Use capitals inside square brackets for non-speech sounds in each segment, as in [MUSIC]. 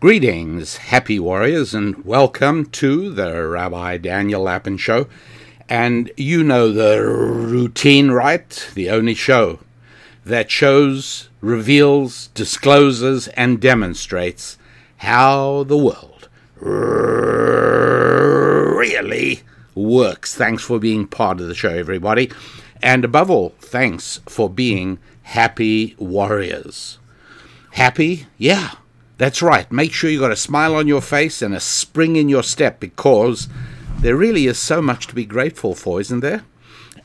Greetings, happy warriors, and welcome to the Rabbi Daniel Lapin Show. And you know the routine, right? The only show that shows, reveals, discloses, and demonstrates how the world really works. Thanks for being part of the show, everybody. And above all, thanks for being happy warriors. Happy? Yeah that's right. Make sure you got a smile on your face and a spring in your step because there really is so much to be grateful for, isn't there?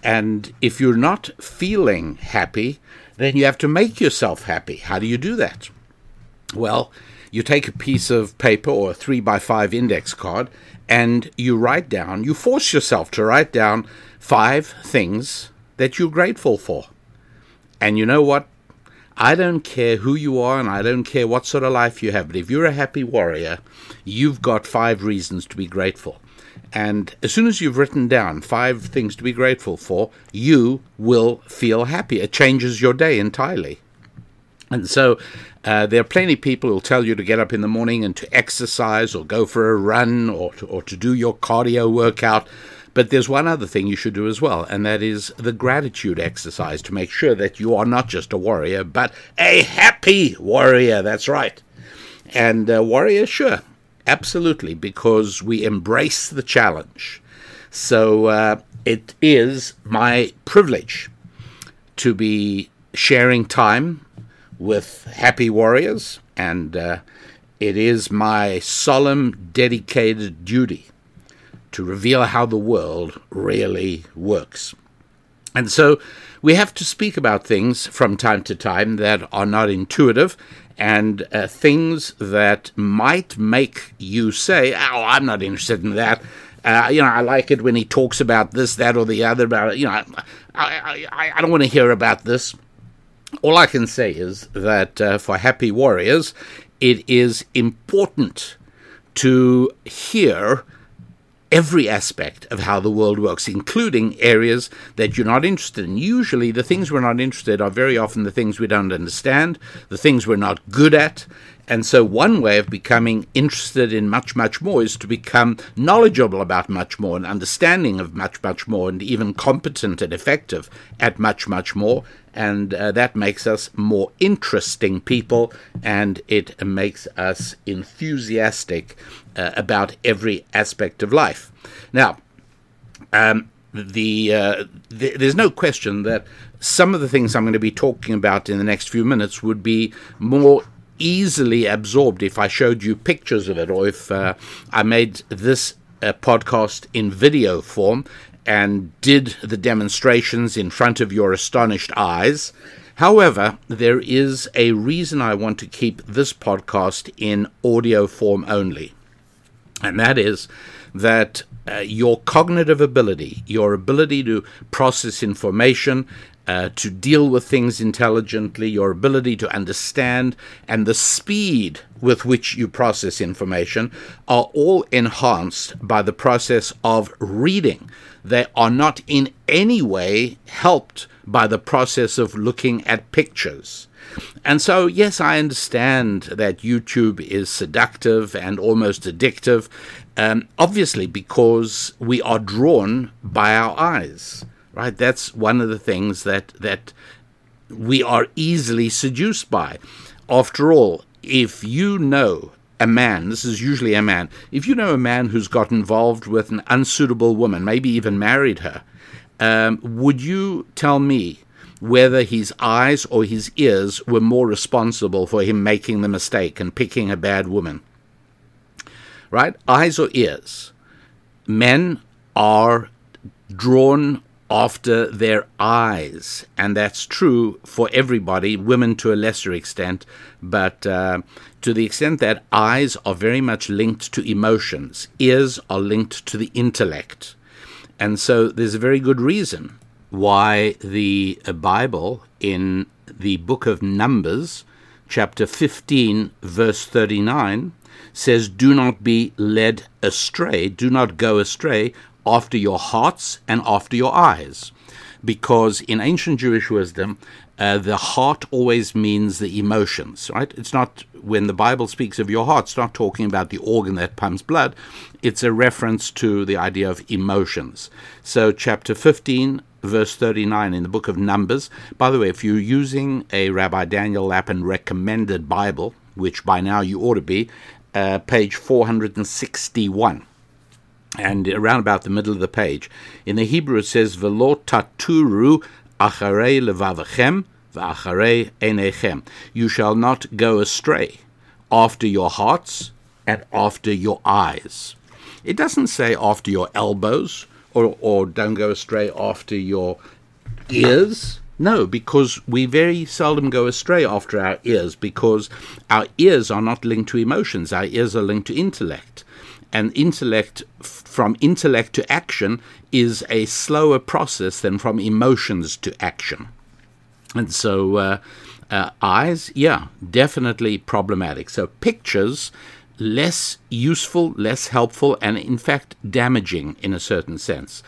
And if you're not feeling happy, then you have to make yourself happy. How do you do that? Well, you take a piece of paper or a three by five index card and you write down, you force yourself to write down five things that you're grateful for. And you know what? I don't care who you are and I don't care what sort of life you have, but if you're a happy warrior, you've got five reasons to be grateful. And as soon as you've written down five things to be grateful for, you will feel happy. It changes your day entirely. And so uh, there are plenty of people who will tell you to get up in the morning and to exercise or go for a run or to, or to do your cardio workout. But there's one other thing you should do as well, and that is the gratitude exercise to make sure that you are not just a warrior, but a happy warrior. That's right. And uh, warrior, sure, absolutely, because we embrace the challenge. So uh, it is my privilege to be sharing time with happy warriors, and uh, it is my solemn, dedicated duty to reveal how the world really works. And so we have to speak about things from time to time that are not intuitive and uh, things that might make you say, Oh, I'm not interested in that. Uh, you know, I like it when he talks about this, that, or the other. About you know, I, I, I, don't want to hear about this. All I can say is that uh, for happy warriors, it is important to hear every aspect of how the world works, including areas that you're not interested in. Usually, the things we're not interested in are very often the things we don't understand, the things we're not good at. And so, one way of becoming interested in much, much more is to become knowledgeable about much more and understanding of much, much more, and even competent and effective at much, much more. And uh, that makes us more interesting people and it makes us enthusiastic uh, about every aspect of life. Now, um, the, uh, th- there's no question that some of the things I'm going to be talking about in the next few minutes would be more easily absorbed if I showed you pictures of it or if uh, I made this uh, podcast in video form and did the demonstrations in front of your astonished eyes. However, there is a reason I want to keep this podcast in audio form only and that is that uh, your cognitive ability, your ability to process information, uh, to deal with things intelligently, your ability to understand, and the speed with which you process information are all enhanced by the process of reading. They are not in any way helped by the process of looking at pictures. And so, yes, I understand that YouTube is seductive and almost addictive, um, obviously, because we are drawn by our eyes, right? That's one of the things that, that we are easily seduced by. After all, if you know a man, this is usually a man, if you know a man who's got involved with an unsuitable woman, maybe even married her, um, would you tell me whether his eyes or his ears were more responsible for him making the mistake and picking a bad woman. Right? Eyes or ears. Men are drawn after their eyes, and that's true for everybody, women to a lesser extent, but uh, to the extent that eyes are very much linked to emotions, ears are linked to the intellect. And so there's a very good reason why the uh, Bible in the book of Numbers, chapter 15, verse 39, says, Do not be led astray, do not go astray after your hearts and after your eyes. Because in ancient Jewish wisdom, uh, the heart always means the emotions, right? It's not when the Bible speaks of your heart, it's not talking about the organ that pumps blood. It's a reference to the idea of emotions. So, chapter 15, verse 39 in the book of Numbers. By the way, if you're using a Rabbi Daniel Lapin recommended Bible, which by now you ought to be, uh, page 461 and around about the middle of the page. In the Hebrew it says, Velo taturu acharei levavachem v'acharei enechem. You shall not go astray after your hearts and after your eyes. It doesn't say after your elbows or, or don't go astray after your ears. No, because we very seldom go astray after our ears because our ears are not linked to emotions. Our ears are linked to intellect. And intellect, from intellect to action, is a slower process than from emotions to action. And so, uh, uh, eyes, yeah, definitely problematic. So, pictures, less useful, less helpful, and in fact, damaging in a certain sense.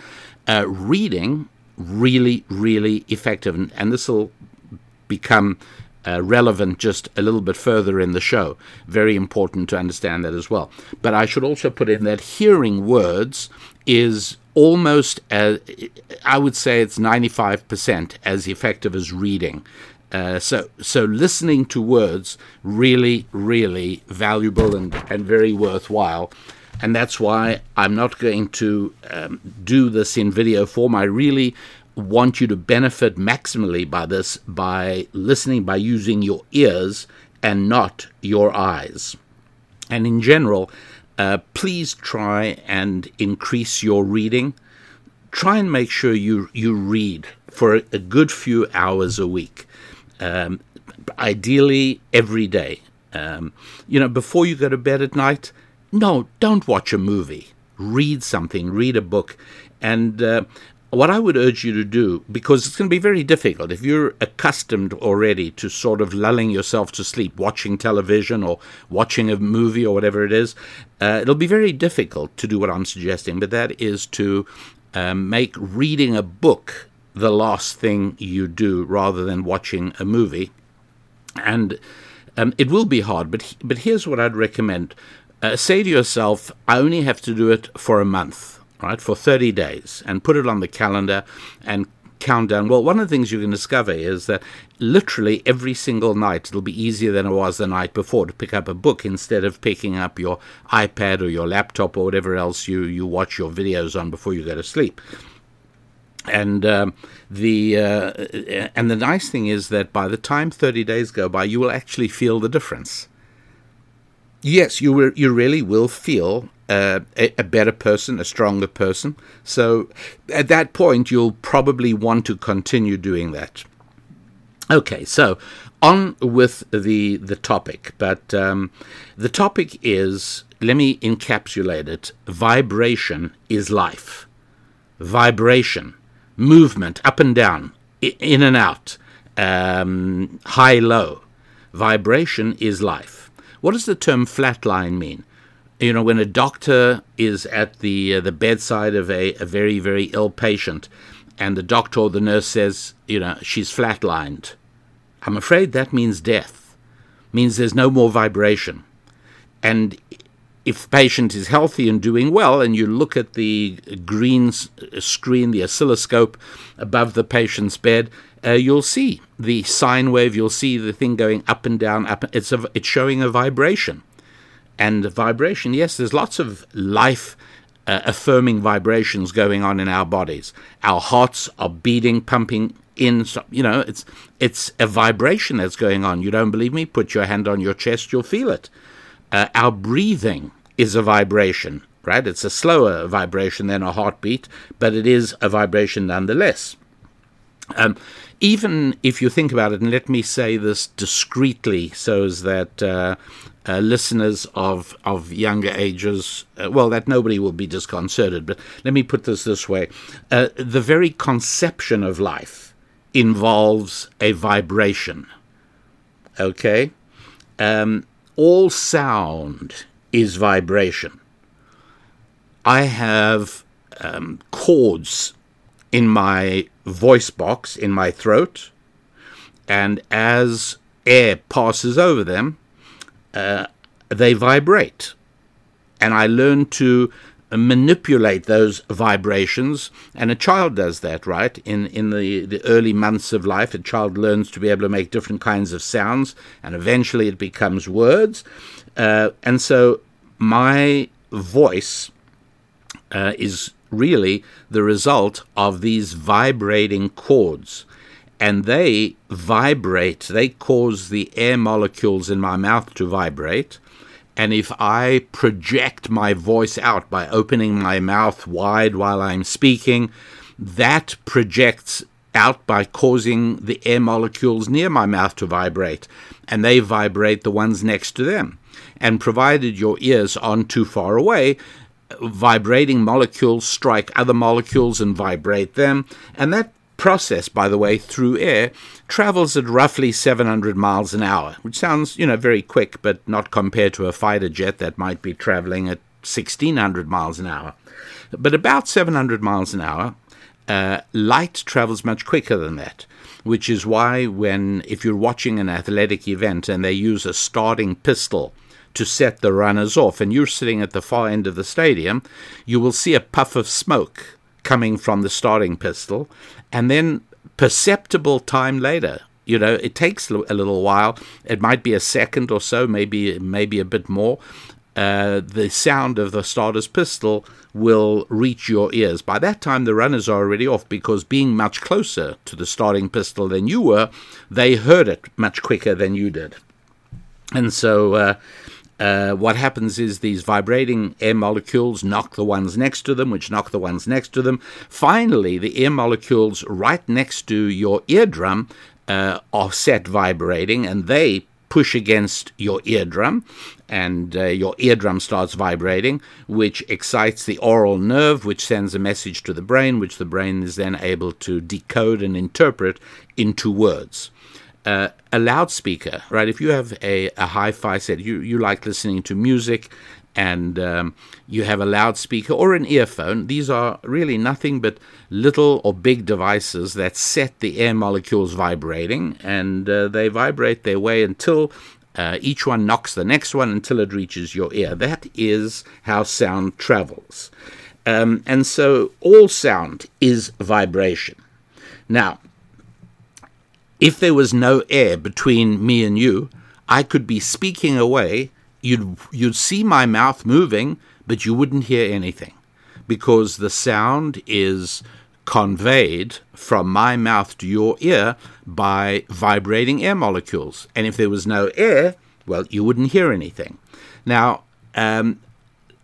Uh, reading, really, really effective. And, and this will become uh, relevant just a little bit further in the show. Very important to understand that as well. But I should also put in that hearing words is almost, as, I would say it's 95% as effective as reading. Uh, so, so listening to words really, really valuable and, and very worthwhile and that's why I'm not going to um, do this in video form. I really want you to benefit maximally by this by listening, by using your ears and not your eyes. And in general, uh, please try and increase your reading. Try and make sure you, you read for a good few hours a week, um, ideally every day. Um, you know, before you go to bed at night, no, don't watch a movie. Read something, read a book. And uh, what I would urge you to do, because it's going to be very difficult. If you're accustomed already to sort of lulling yourself to sleep, watching television or watching a movie or whatever it is, uh, it'll be very difficult to do what I'm suggesting, but that is to um, make reading a book the last thing you do rather than watching a movie. And um, it will be hard, but, but here's what I'd recommend. Uh, say to yourself, I only have to do it for a month, right, for 30 days, and put it on the calendar and count down. Well, one of the things you can discover is that literally every single night it'll be easier than it was the night before to pick up a book instead of picking up your iPad or your laptop or whatever else you, you watch your videos on before you go to sleep. And um, the uh, and the nice thing is that by the time 30 days go by, you will actually feel the difference yes, you will, you really will feel uh, a, a, better person, a stronger person. So at that point, you'll probably want to continue doing that. Okay, so on with the the topic, but um, the topic is let me encapsulate it. Vibration is life. Vibration, movement, up and down, in and out, um, high low. Vibration is life. What does the term flatline mean? You know, when a doctor is at the uh, the bedside of a, a very very ill patient, and the doctor or the nurse says, you know, she's flatlined. I'm afraid that means death. Means there's no more vibration. And if the patient is healthy and doing well, and you look at the green screen, the oscilloscope above the patient's bed, uh, you'll see the sine wave. You'll see the thing going up and down. Up. It's a, it's showing a vibration, and vibration. Yes, there's lots of life. Uh, affirming vibrations going on in our bodies. Our hearts are beating, pumping in. You know, it's it's a vibration that's going on. You don't believe me? Put your hand on your chest. You'll feel it. Uh, our breathing is a vibration, right? It's a slower vibration than a heartbeat, but it is a vibration nonetheless. Um, even if you think about it, and let me say this discreetly so as that uh, uh, listeners of, of younger ages, uh, well, that nobody will be disconcerted, but let me put this this way uh, the very conception of life involves a vibration. Okay? Um, all sound is vibration. I have um, cords in my voice box in my throat, and as air passes over them, uh, they vibrate. And I learn to manipulate those vibrations and a child does that right? In in the the early months of life a child learns to be able to make different kinds of sounds and eventually it becomes words. Uh, and so my voice uh, is really the result of these vibrating cords. And they vibrate they cause the air molecules in my mouth to vibrate and if I project my voice out by opening my mouth wide while I'm speaking, that projects out by causing the air molecules near my mouth to vibrate, and they vibrate the ones next to them. And provided your ears aren't too far away, vibrating molecules strike other molecules and vibrate them, and that process, by the way, through air travels at roughly 700 miles an hour, which sounds, you know, very quick, but not compared to a fighter jet that might be traveling at 1600 miles an hour. But about 700 miles an hour, uh, light travels much quicker than that, which is why when if you're watching an athletic event and they use a starting pistol to set the runners off, and you're sitting at the far end of the stadium, you will see a puff of smoke coming from the starting pistol, and then perceptible time later. You know, it takes a little while. It might be a second or so, maybe maybe a bit more. Uh, the sound of the starter's pistol will reach your ears. By that time, the runners are already off because being much closer to the starting pistol than you were, they heard it much quicker than you did. And so uh, uh, what happens is these vibrating air molecules knock the ones next to them, which knock the ones next to them. Finally, the air molecules right next to your eardrum uh, are set vibrating, and they push against your eardrum, and uh, your eardrum starts vibrating, which excites the aural nerve, which sends a message to the brain, which the brain is then able to decode and interpret into words uh, a loudspeaker, right? If you have a, a hi-fi set, you you like listening to music, and um, you have a loudspeaker or an earphone. These are really nothing but little or big devices that set the air molecules vibrating, and uh, they vibrate their way until uh, each one knocks the next one until it reaches your ear. That is how sound travels. Um, and so all sound is vibration. Now, if there was no air between me and you, I could be speaking away. You'd, you'd see my mouth moving, but you wouldn't hear anything because the sound is conveyed from my mouth to your ear by vibrating air molecules. And if there was no air, well, you wouldn't hear anything. Now, um,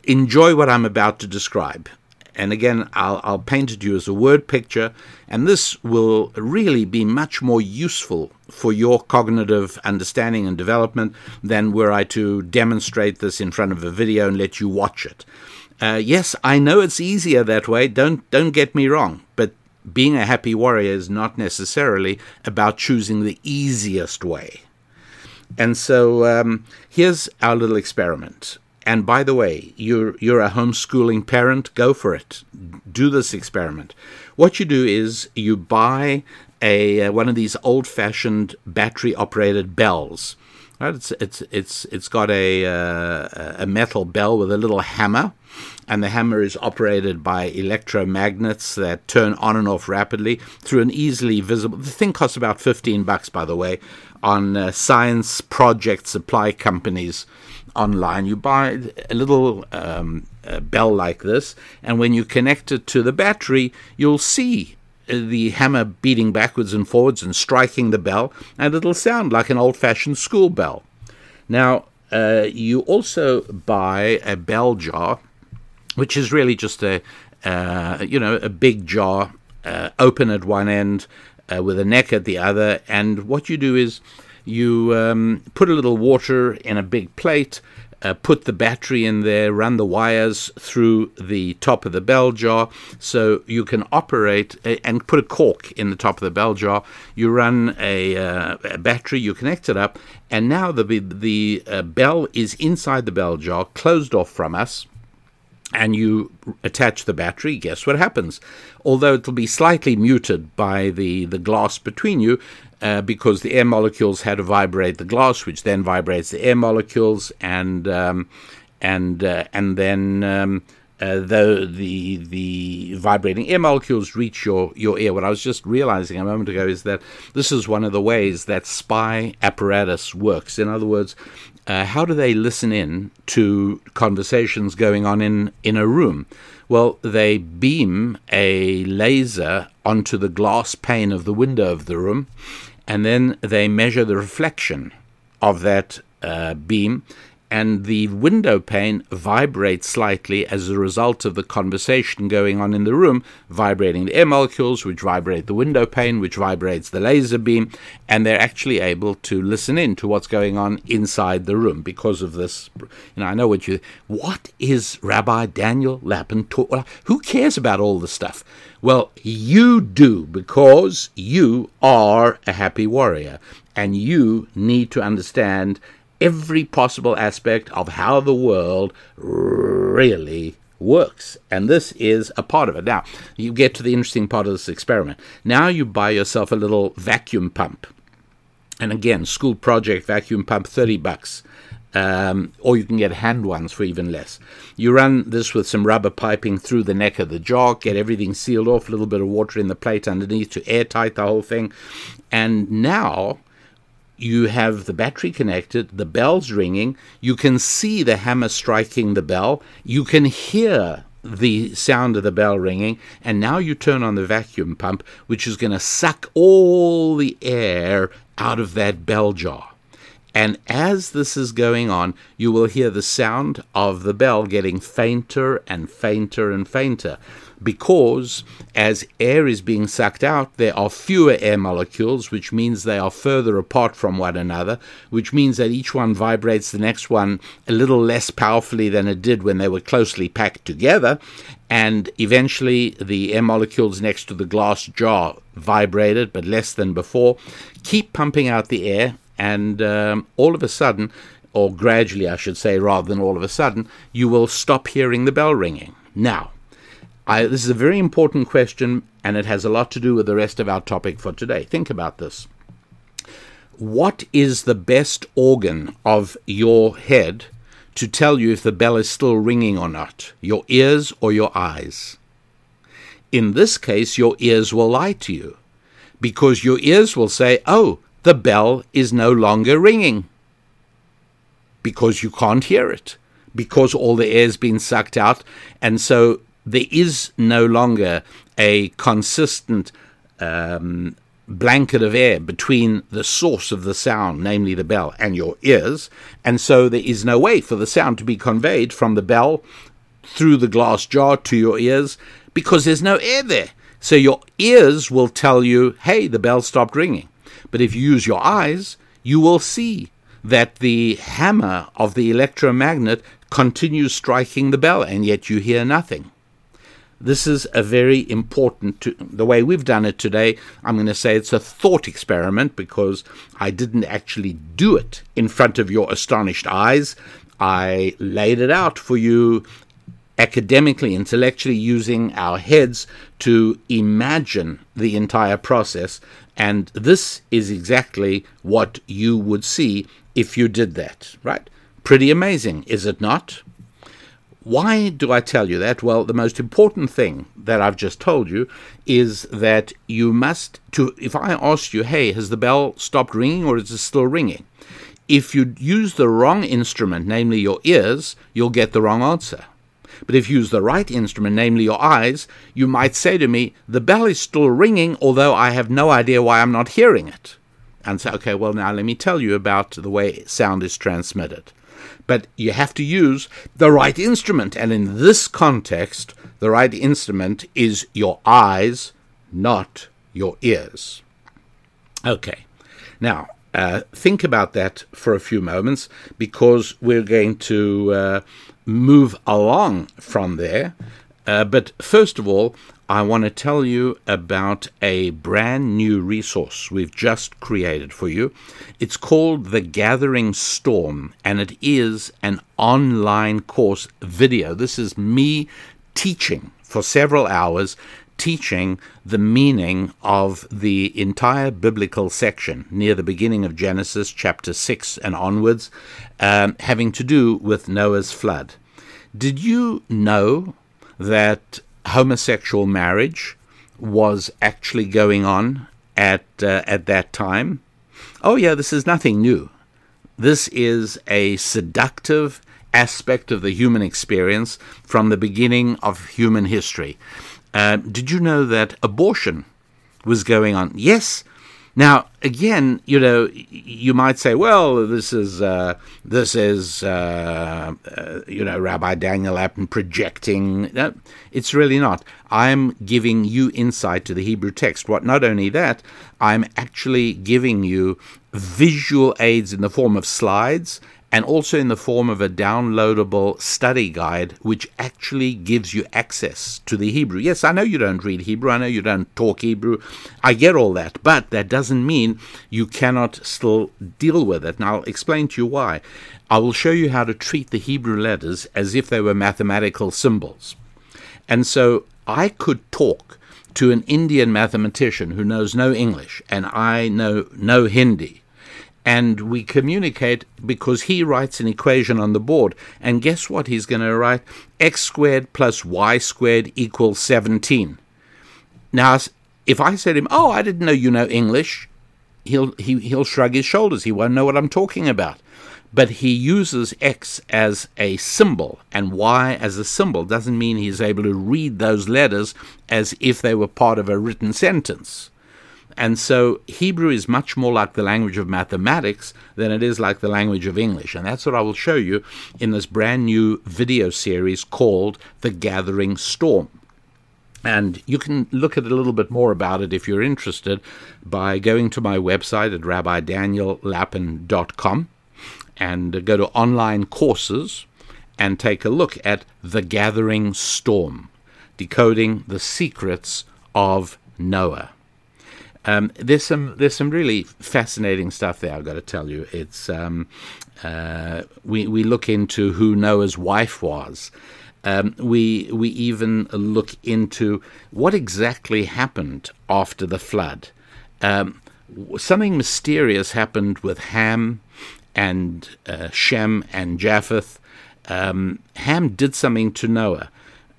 enjoy what I'm about to describe. And again, I'll, I'll paint it to you as a word picture, and this will really be much more useful for your cognitive understanding and development than were I to demonstrate this in front of a video and let you watch it. Uh, yes, I know it's easier that way. Don't don't get me wrong, but being a happy warrior is not necessarily about choosing the easiest way. And so um, here's our little experiment. And by the way, you're you're a homeschooling parent, go for it. Do this experiment. What you do is you buy a uh, one of these old-fashioned battery-operated bells. Right? It's it's it's it's got a uh, a metal bell with a little hammer, and the hammer is operated by electromagnets that turn on and off rapidly through an easily visible. The thing costs about fifteen bucks, by the way, on uh, science project supply companies online. You buy a little um, a bell like this, and when you connect it to the battery, you'll see uh, the hammer beating backwards and forwards and striking the bell, and it'll sound like an old fashioned school bell. Now, uh, you also buy a bell jar, which is really just a uh, you know a big jar, uh, open at one end uh, with a neck at the other, and what you do is you um, put a little water in a big plate, uh, put the battery in there, run the wires through the top of the bell jar so you can operate uh, and put a cork in the top of the bell jar. You run a, uh, a battery, you connect it up, and now the, the uh, bell is inside the bell jar, closed off from us. and you attach the battery, guess what happens? Although it'll be slightly muted by the, the glass between you, uh, because the air molecules had to vibrate the glass, which then vibrates the air molecules, and um, and uh, and then um, uh, the the the vibrating air molecules reach your your ear. What I was just realizing a moment ago is that this is one of the ways that spy apparatus works. In other words, uh, how do they listen in to conversations going on in, in a room? Well, they beam a laser onto the glass pane of the window of the room, and then they measure the reflection of that uh, beam and the window pane vibrates slightly as a result of the conversation going on in the room, vibrating the air molecules, which vibrate the window pane, which vibrates the laser beam, and they're actually able to listen in to what's going on inside the room because of this. You know, I know what you. What is Rabbi Daniel Lapin? Ta- who cares about all this stuff? Well, you do because you are a happy warrior, and you need to understand every possible aspect of how the world really works. And this is a part of it. Now, you get to the interesting part of this experiment. Now you buy yourself a little vacuum pump. And again, school project vacuum pump, 30 bucks. Um, or you can get hand ones for even less. You run this with some rubber piping through the neck of the jar, get everything sealed off, a little bit of water in the plate underneath to airtight the whole thing. And now you have the battery connected, the bell's ringing, you can see the hammer striking the bell, you can hear the sound of the bell ringing, and now you turn on the vacuum pump, which is going to suck all the air out of that bell jar. And as this is going on, you will hear the sound of the bell getting fainter and fainter and fainter because as air is being sucked out, there are fewer air molecules, which means they are further apart from one another, which means that each one vibrates the next one a little less powerfully than it did when they were closely packed together. And eventually, the air molecules next to the glass jar vibrated, but less than before. Keep pumping out the air, and um, all of a sudden, or gradually, I should say, rather than all of a sudden, you will stop hearing the bell ringing. Now, I, this is a very important question, and it has a lot to do with the rest of our topic for today. Think about this. What is the best organ of your head to tell you if the bell is still ringing or not? Your ears or your eyes? In this case, your ears will lie to you because your ears will say, Oh, the bell is no longer ringing because you can't hear it because all the air's been sucked out. And so there is no longer a consistent um, blanket of air between the source of the sound, namely the bell, and your ears, and so there is no way for the sound to be conveyed from the bell through the glass jar to your ears because there's no air there. So your ears will tell you, hey, the bell stopped ringing. But if you use your eyes, you will see that the hammer of the electromagnet continues striking the bell, and yet you hear nothing. This is a very important, to, the way we've done it today, I'm going to say it's a thought experiment because I didn't actually do it in front of your astonished eyes. I laid it out for you academically, intellectually, using our heads to imagine the entire process. And this is exactly what you would see if you did that, right? Pretty amazing, is it not? Why do I tell you that? Well, the most important thing that I've just told you is that you must to if I ask you, "Hey, has the bell stopped ringing or is it still ringing?" If you use the wrong instrument, namely your ears, you'll get the wrong answer. But if you use the right instrument, namely your eyes, you might say to me, "The bell is still ringing, although I have no idea why I'm not hearing it." And say, "Okay, well now let me tell you about the way sound is transmitted." But you have to use the right instrument. And in this context, the right instrument is your eyes, not your ears. Okay, now uh, think about that for a few moments because we're going to uh, move along from there. Uh, but first of all, I want to tell you about a brand new resource we've just created for you. It's called The Gathering Storm, and it is an online course video. This is me teaching for several hours, teaching the meaning of the entire biblical section near the beginning of Genesis, chapter 6 and onwards, um, having to do with Noah's flood. Did you know that homosexual marriage was actually going on at uh, at that time. Oh yeah, this is nothing new. This is a seductive aspect of the human experience from the beginning of human history. Uh, did you know that abortion was going on? Yes, now, again, you know, you might say, well, this is uh, this is uh, uh, you know Rabbi Daniel Lapin projecting. No, it's really not. I'm giving you insight to the Hebrew text. What? Not only that, I'm actually giving you visual aids in the form of slides and also in the form of a downloadable study guide, which actually gives you access to the Hebrew. Yes, I know you don't read Hebrew, I know you don't talk Hebrew, I get all that, but that doesn't mean you cannot still deal with it. And I'll explain to you why. I will show you how to treat the Hebrew letters as if they were mathematical symbols. And so I could talk to an Indian mathematician who knows no English, and I know no Hindi and we communicate because he writes an equation on the board. And guess what? He's going to write x squared plus y squared equals 17. Now, if I said to him, Oh, I didn't know you know English, he'll, he, he'll shrug his shoulders. He won't know what I'm talking about. But he uses x as a symbol and y as a symbol. Doesn't mean he's able to read those letters as if they were part of a written sentence. And so Hebrew is much more like the language of mathematics than it is like the language of English. And that's what I will show you in this brand new video series called The Gathering Storm. And you can look at a little bit more about it if you're interested by going to my website at rabbidaniellapin.com and go to online courses and take a look at The Gathering Storm, decoding the secrets of Noah. Um, there's some there's some really fascinating stuff there. I've got to tell you. It's um, uh, we we look into who Noah's wife was. Um, we we even look into what exactly happened after the flood. Um, something mysterious happened with Ham and uh, Shem and Japheth. Um, Ham did something to Noah.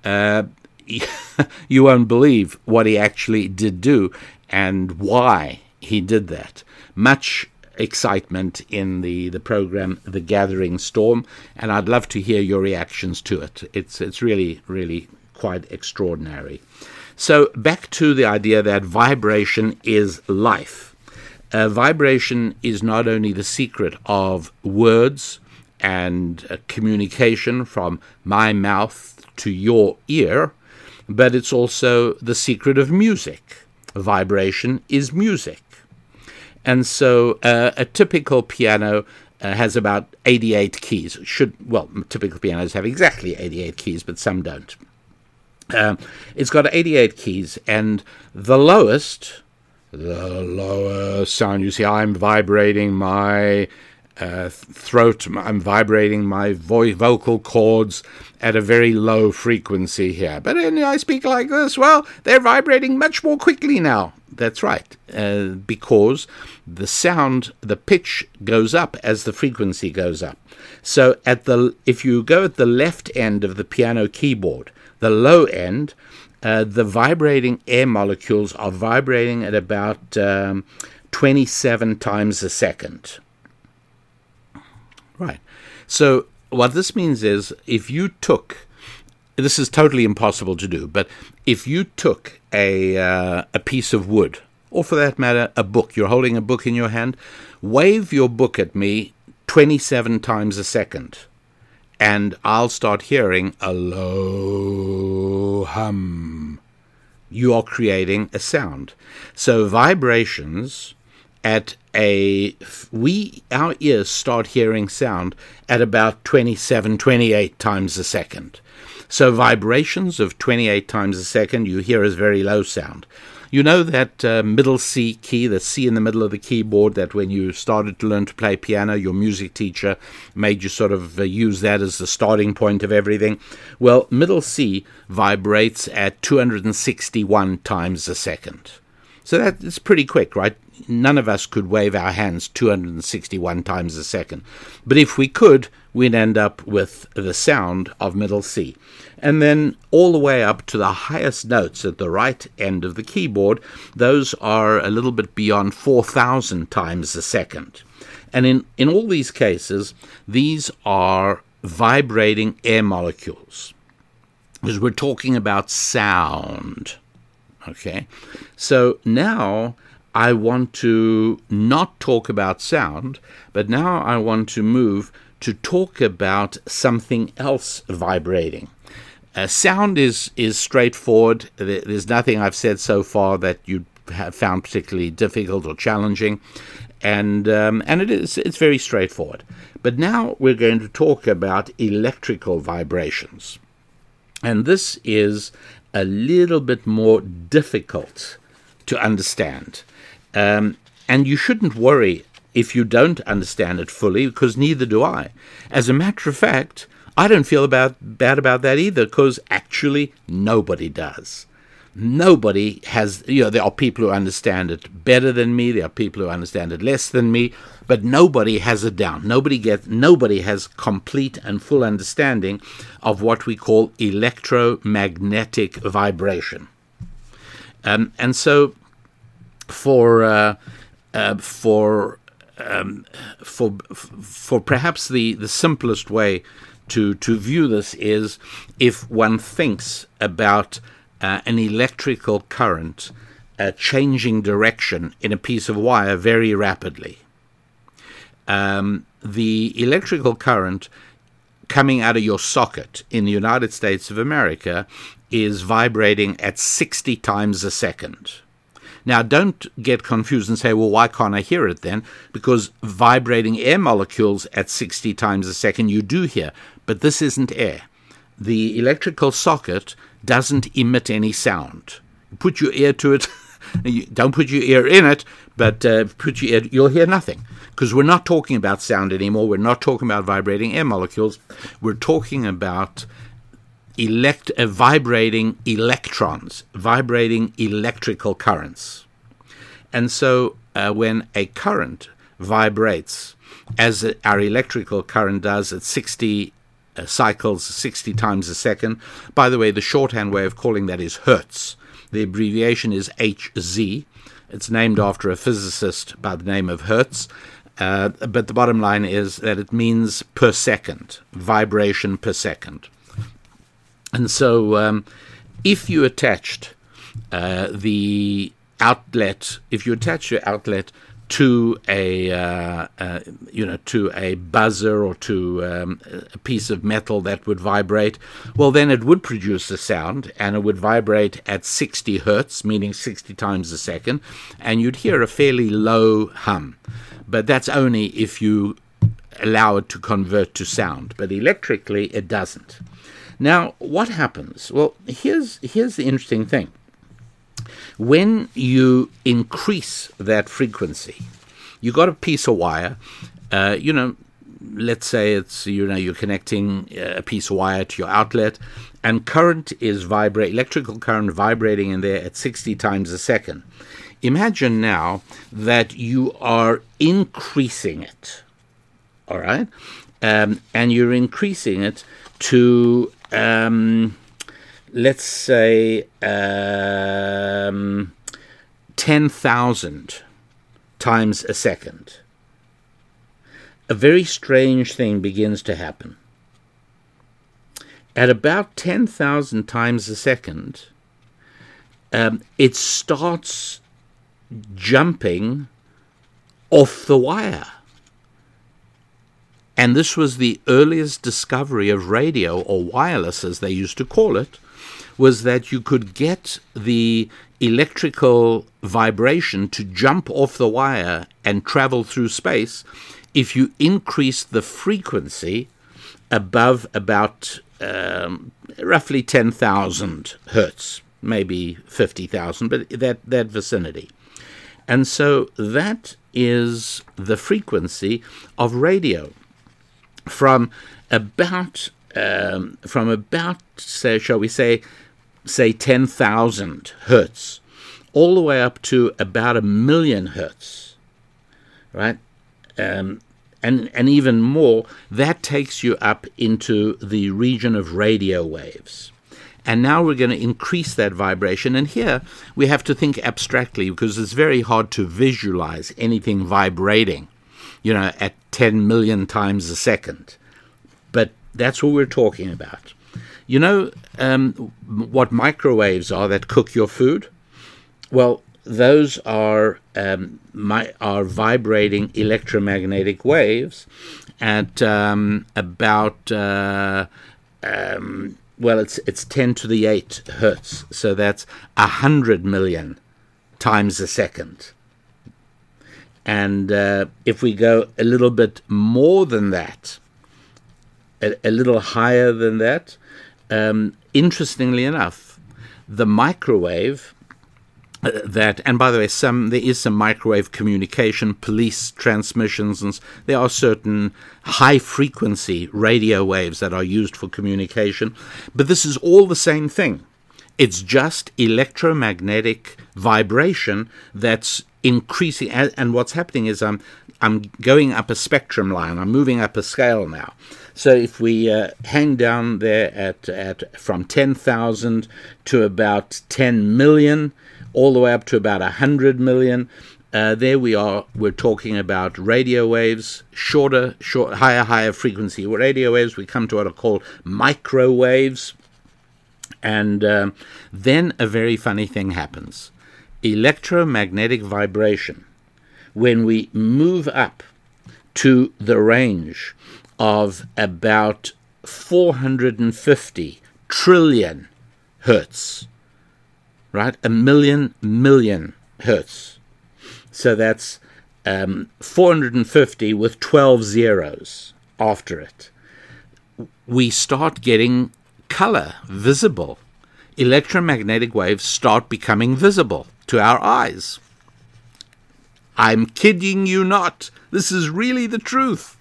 Uh, [LAUGHS] you won't believe what he actually did do and why he did that. Much excitement in the, the program The Gathering Storm, and I'd love to hear your reactions to it. It's, it's really, really quite extraordinary. So, back to the idea that vibration is life. Uh, vibration is not only the secret of words and uh, communication from my mouth to your ear, but it's also the secret of music vibration is music. And so uh, a typical piano uh, has about 88 keys. Should well, typical pianos have exactly 88 keys, but some don't. Uh, it's got 88 keys, and the lowest, the lower sound. You see, I'm vibrating my uh, throat. I'm vibrating my voice, vocal cords at a very low frequency here. But when I speak like this, well, they're vibrating much more quickly now. That's right, uh, because the sound, the pitch goes up as the frequency goes up. So at the, if you go at the left end of the piano keyboard, the low end, uh, the vibrating air molecules are vibrating at about um, 27 times a second. Right. So what this means is if you took this is totally impossible to do, but if you took a uh, a piece of wood, or for that matter, a book, you're holding a book in your hand, wave your book at me 27 times a second, and I'll start hearing a low hum. You are creating a sound. So vibrations at a we our ears start hearing sound at about 27 28 times a second so vibrations of 28 times a second you hear as very low sound you know that uh, middle C key, the C in the middle of the keyboard, that when you started to learn to play piano, your music teacher made you sort of uh, use that as the starting point of everything? Well, middle C vibrates at 261 times a second. So that's pretty quick, right? None of us could wave our hands 261 times a second. But if we could, we'd end up with the sound of middle C and then all the way up to the highest notes at the right end of the keyboard, those are a little bit beyond 4,000 times a second. And in, in all these cases, these are vibrating air molecules. Because we're talking about sound. Okay? So now I want to not talk about sound, but now I want to move to talk about something else vibrating. Uh, sound is is straightforward. There's nothing I've said so far that you have found particularly difficult or challenging, and um, and it is it's very straightforward. But now we're going to talk about electrical vibrations, and this is a little bit more difficult to understand. Um, and you shouldn't worry if you don't understand it fully, because neither do I. As a matter of fact, I don't feel about, bad about that either because actually nobody does. Nobody has, you know, there are people who understand it better than me, there are people who understand it less than me, but nobody has it down. Nobody gets, nobody has complete and full understanding of what we call electromagnetic vibration. Um, and so, for uh, uh, for um, for for perhaps the, the simplest way to, to view this is if one thinks about uh, an electrical current uh, changing direction in a piece of wire very rapidly. Um, the electrical current coming out of your socket in the United States of America is vibrating at 60 times a second. Now, don't get confused and say, well, why can't I hear it then? Because vibrating air molecules at 60 times a second you do hear, but this isn't air. The electrical socket doesn't emit any sound. Put your ear to it. [LAUGHS] don't put your ear in it, but uh, put your ear, you'll hear nothing. Because we're not talking about sound anymore. We're not talking about vibrating air molecules. We're talking about elect, uh, vibrating electrons, vibrating electrical currents. And so uh, when a current vibrates, as our electrical current does at 60 uh, cycles 60 times a second, by the way, the shorthand way of calling that is Hertz. The abbreviation is HZ. It's named after a physicist by the name of Hertz. Uh, but the bottom line is that it means per second, vibration per second. And so, um, if you attached uh, the outlet, if you attach your outlet to a uh, uh, you know to a buzzer or to um, a piece of metal that would vibrate, well then it would produce a sound and it would vibrate at 60 hertz, meaning 60 times a second, and you'd hear a fairly low hum. But that's only if you allow it to convert to sound. But electrically, it doesn't. Now, what happens? Well, here's here's the interesting thing. When you increase that frequency, you got a piece of wire, uh, you know, let's say it's you know you're connecting a piece of wire to your outlet and current is vibrate electrical current vibrating in there at 60 times a second imagine now that you are increasing it all right um, and you're increasing it to um, let's say um, 10,000 times a second. A very strange thing begins to happen. At about 10,000 times a second, um, it starts jumping off the wire. And this was the earliest discovery of radio, or wireless as they used to call it, was that you could get the electrical vibration to jump off the wire and travel through space if you increase the frequency above about um, roughly 10,000 hertz, maybe 50,000, but that, that vicinity. And so that is the frequency of radio from about um, from about say shall we say say 10,000 hertz all the way up to about a million hertz right? Um, and and even more that takes you up into the region of radio waves and now we're going to increase that vibration. And here we have to think abstractly because it's very hard to visualize anything vibrating, you know, at 10 million times a second. But that's what we're talking about. You know um, what microwaves are that cook your food? Well, those are um, my, are vibrating electromagnetic waves at um, about uh, um, well, it's it's ten to the eight hertz, so that's a hundred million times a second. And uh, if we go a little bit more than that, a, a little higher than that, um, interestingly enough, the microwave that and by the way some there is some microwave communication police transmissions and there are certain high frequency radio waves that are used for communication. But this is all the same thing. It's just electromagnetic vibration that's increasing and what's happening is i'm i'm going up a spectrum line. I'm moving up a scale now. So if we uh, hang down there at at from 10,000 to about 10 million all the way up to about 100 million. Uh, there we are. We're talking about radio waves, shorter, short, higher, higher frequency radio waves. We come to what are called microwaves, and um, then a very funny thing happens: electromagnetic vibration. When we move up to the range of about 450 trillion hertz, right? A million million hertz. So that's um, 450 with 12 zeros after it. We start getting color visible. Electromagnetic waves start becoming visible to our eyes. I'm kidding you not. This is really the truth.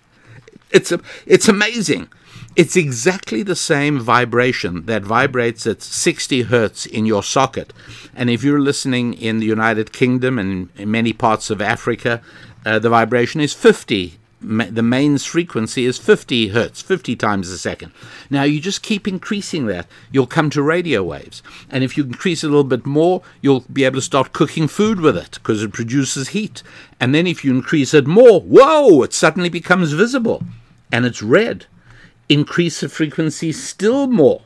It's a, it's amazing. It's exactly the same vibration that vibrates at 60 hertz in your socket. And if you're listening in the United Kingdom and in many parts of Africa, uh, the vibration is 50. The mains frequency is 50 hertz, 50 times a second. Now, you just keep increasing that, you'll come to radio waves. And if you increase it a little bit more, you'll be able to start cooking food with it because it produces heat. And then if you increase it more, whoa, it suddenly becomes visible and it's red increase the frequency still more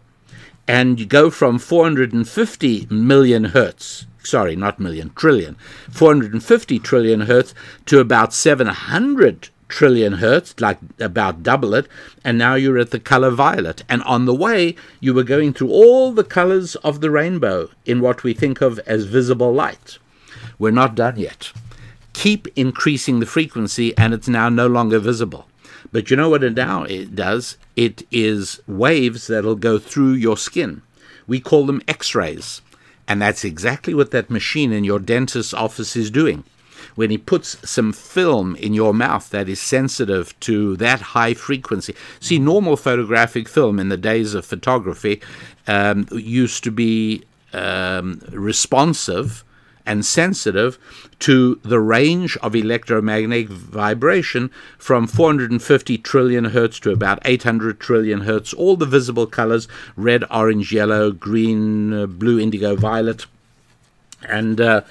and you go from 450 million hertz sorry not million trillion 450 trillion hertz to about 700 trillion hertz like about double it and now you're at the color violet. And on the way you were going through all the colors of the rainbow in what we think of as visible light. We're not done yet. Keep increasing the frequency and it's now no longer visible but you know what it now it does? It is waves that'll go through your skin. We call them X-rays. And that's exactly what that machine in your dentist's office is doing. When he puts some film in your mouth that is sensitive to that high frequency. See, normal photographic film in the days of photography um, used to be um, responsive and sensitive to the range of electromagnetic vibration from 450 trillion hertz to about 800 trillion hertz, all the visible colors red, orange, yellow, green, uh, blue, indigo, violet. And uh,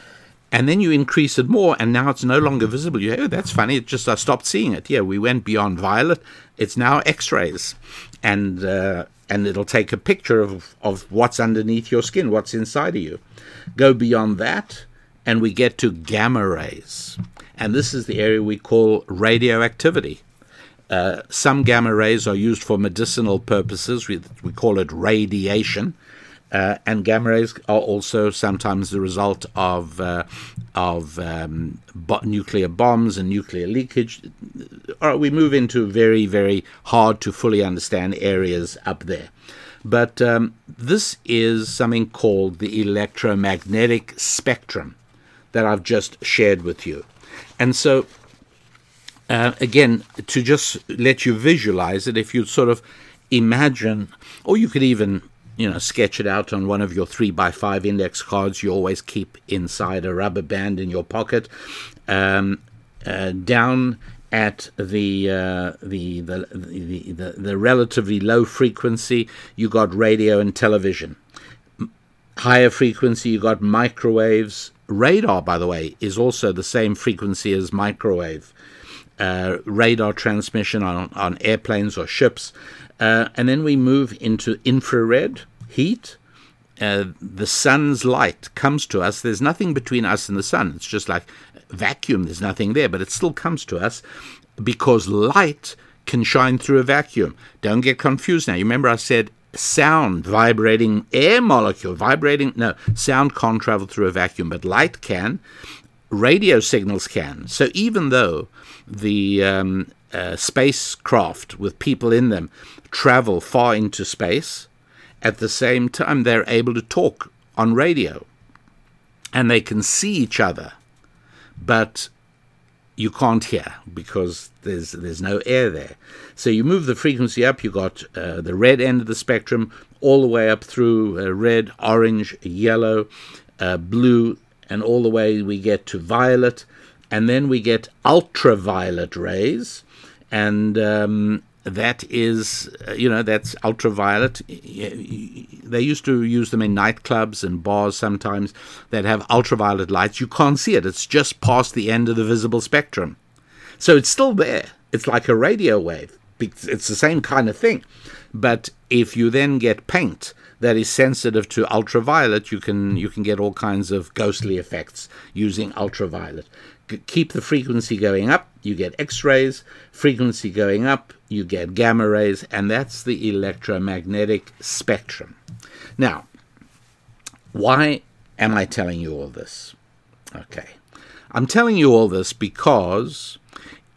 and then you increase it more, and now it's no longer visible. You, oh, that's funny. It just I stopped seeing it. Yeah, we went beyond violet. It's now X-rays, and uh, and it'll take a picture of of what's underneath your skin, what's inside of you. Go beyond that, and we get to gamma rays. And this is the area we call radioactivity. Uh, some gamma rays are used for medicinal purposes. We, we call it radiation. Uh, and gamma rays are also sometimes the result of uh, of um, bo- nuclear bombs and nuclear leakage. Right, we move into very very hard to fully understand areas up there. But um, this is something called the electromagnetic spectrum that I've just shared with you. And so, uh, again, to just let you visualize it, if you sort of imagine, or you could even you know, sketch it out on one of your three by five index cards you always keep inside a rubber band in your pocket. Um, uh, down at the, uh, the, the, the, the, the relatively low frequency, you got radio and television. Higher frequency, you got microwaves. Radar, by the way, is also the same frequency as microwave. Uh, radar transmission on, on airplanes or ships. Uh, and then we move into infrared heat. Uh, the sun's light comes to us. There's nothing between us and the sun. It's just like vacuum. There's nothing there, but it still comes to us because light can shine through a vacuum. Don't get confused now. You remember I said sound, vibrating air molecule, vibrating. No, sound can't travel through a vacuum, but light can. Radio signals can. So even though the um, uh, spacecraft with people in them travel far into space, at the same time they're able to talk on radio and they can see each other, but you can't hear because there's there's no air there. So you move the frequency up. You got uh, the red end of the spectrum all the way up through uh, red, orange, yellow, uh, blue, and all the way we get to violet, and then we get ultraviolet rays, and um, that is, uh, you know, that's ultraviolet. They used to use them in nightclubs and bars sometimes that have ultraviolet lights. You can't see it, it's just past the end of the visible spectrum. So it's still there. It's like a radio wave. It's the same kind of thing. But if you then get paint that is sensitive to ultraviolet, you can you can get all kinds of ghostly effects using ultraviolet keep the frequency going up, you get X rays, frequency going up, you get gamma rays, and that's the electromagnetic spectrum. Now, why am I telling you all this? Okay. I'm telling you all this because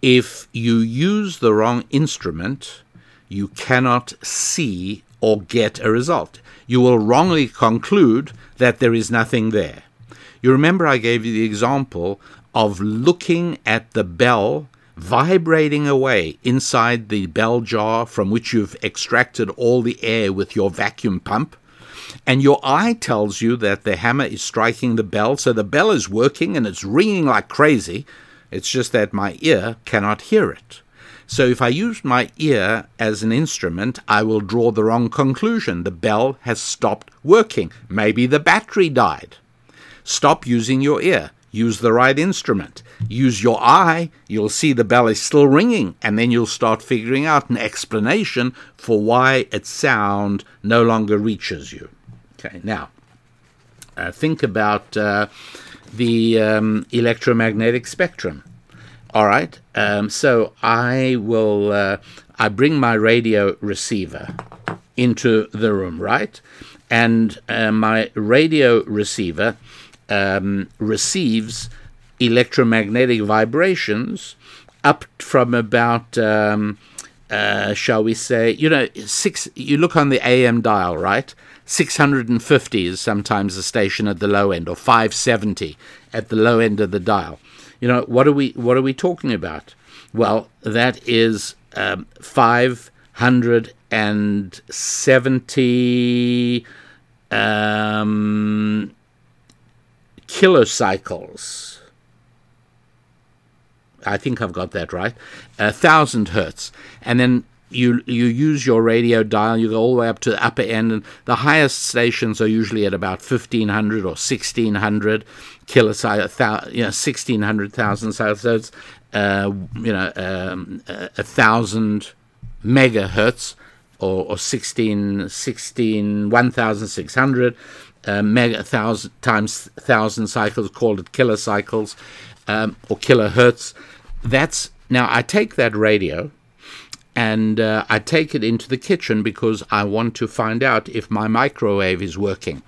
if you use the wrong instrument, you cannot see or get a result. You will wrongly conclude that there is nothing there. You remember I gave you the example of looking at the bell vibrating away inside the bell jar from which you've extracted all the air with your vacuum pump. And your eye tells you that the hammer is striking the bell, so the bell is working and it's ringing like crazy. It's just that my ear cannot hear it. So if I use my ear as an instrument, I will draw the wrong conclusion. The bell has stopped working. Maybe the battery died. Stop using your ear use the right instrument. Use your eye, you'll see the bell is still ringing, and then you'll start figuring out an explanation for why its sound no longer reaches you. Okay, now uh, think about uh, the um, electromagnetic spectrum. All right, um, so I will uh, I bring my radio receiver into the room, right, and uh, my radio receiver um, receives electromagnetic vibrations up from about, um, uh, shall we say, you know, six. You look on the AM dial, right? 650 is sometimes the station at the low end, or 570 at the low end of the dial. You know, what are we what are we talking about? Well, that is um, 570 um, kilocycles. I think I've got that right. A thousand hertz, and then you you use your radio dial. You go all the way up to the upper end, and the highest stations are usually at about fifteen hundred or sixteen hundred kilocycles. You know, sixteen hundred thousand. It's uh, you know um, a thousand megahertz or, or 16, 16 1600 uh, mega thousand times thousand cycles, called it kilocycles um, or kilohertz. That's now I take that radio and uh, I take it into the kitchen because I want to find out if my microwave is working.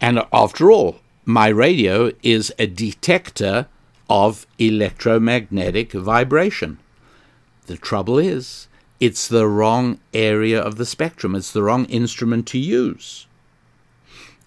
And after all, my radio is a detector of electromagnetic vibration. The trouble is, it's the wrong area of the spectrum, it's the wrong instrument to use.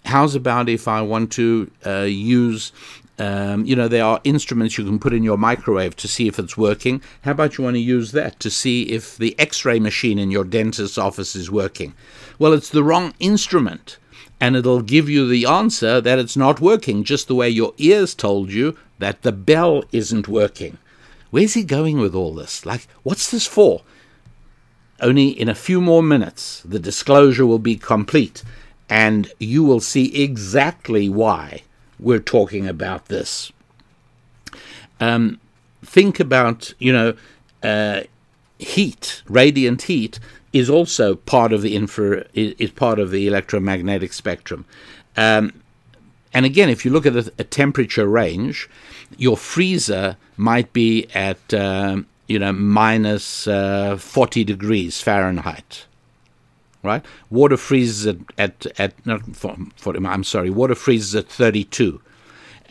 How's about if I want to uh, use um, you know, there are instruments you can put in your microwave to see if it's working. How about you want to use that to see if the x ray machine in your dentist's office is working? Well, it's the wrong instrument, and it'll give you the answer that it's not working, just the way your ears told you that the bell isn't working. Where's he going with all this? Like, what's this for? Only in a few more minutes, the disclosure will be complete, and you will see exactly why we're talking about this. Um, think about, you know, uh, heat, radiant heat is also part of the infra is part of the electromagnetic spectrum. Um, and again, if you look at a, a, temperature range, your freezer might be at um, you know minus uh, 40 degrees Fahrenheit right? Water freezes at, at, at not 40, I'm sorry, water freezes at 32.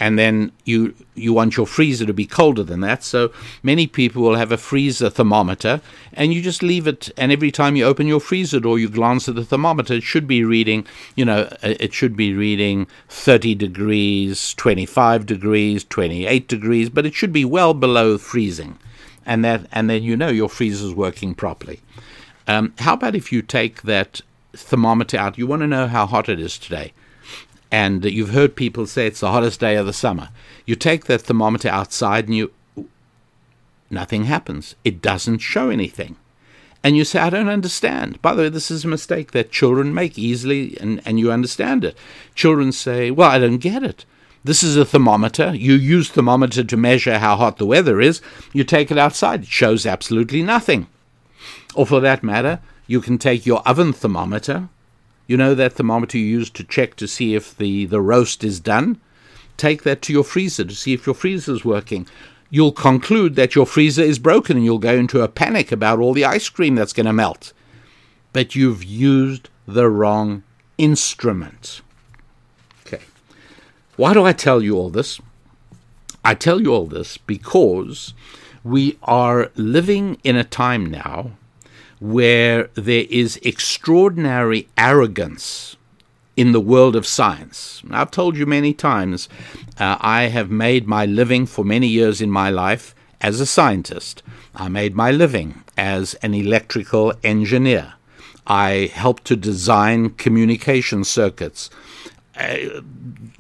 And then you you want your freezer to be colder than that. So many people will have a freezer thermometer, and you just leave it. And every time you open your freezer door, you glance at the thermometer. It should be reading, you know, uh, it should be reading 30 degrees, 25 degrees, 28 degrees, but it should be well below freezing, and that and then you know your freezer is working properly. Um, how about if you take that thermometer out? You want to know how hot it is today. And you've heard people say it's the hottest day of the summer. You take that thermometer outside and you. Nothing happens. It doesn't show anything. And you say, I don't understand. By the way, this is a mistake that children make easily, and, and you understand it. Children say, Well, I don't get it. This is a thermometer. You use thermometer to measure how hot the weather is. You take it outside. It shows absolutely nothing. Or for that matter, you can take your oven thermometer. You know that thermometer you use to check to see if the, the roast is done? Take that to your freezer to see if your freezer is working. You'll conclude that your freezer is broken and you'll go into a panic about all the ice cream that's going to melt. But you've used the wrong instrument. Okay. Why do I tell you all this? I tell you all this because we are living in a time now where there is extraordinary arrogance in the world of science. I've told you many times, uh, I have made my living for many years in my life as a scientist. I made my living as an electrical engineer. I helped to design communication circuits. Uh,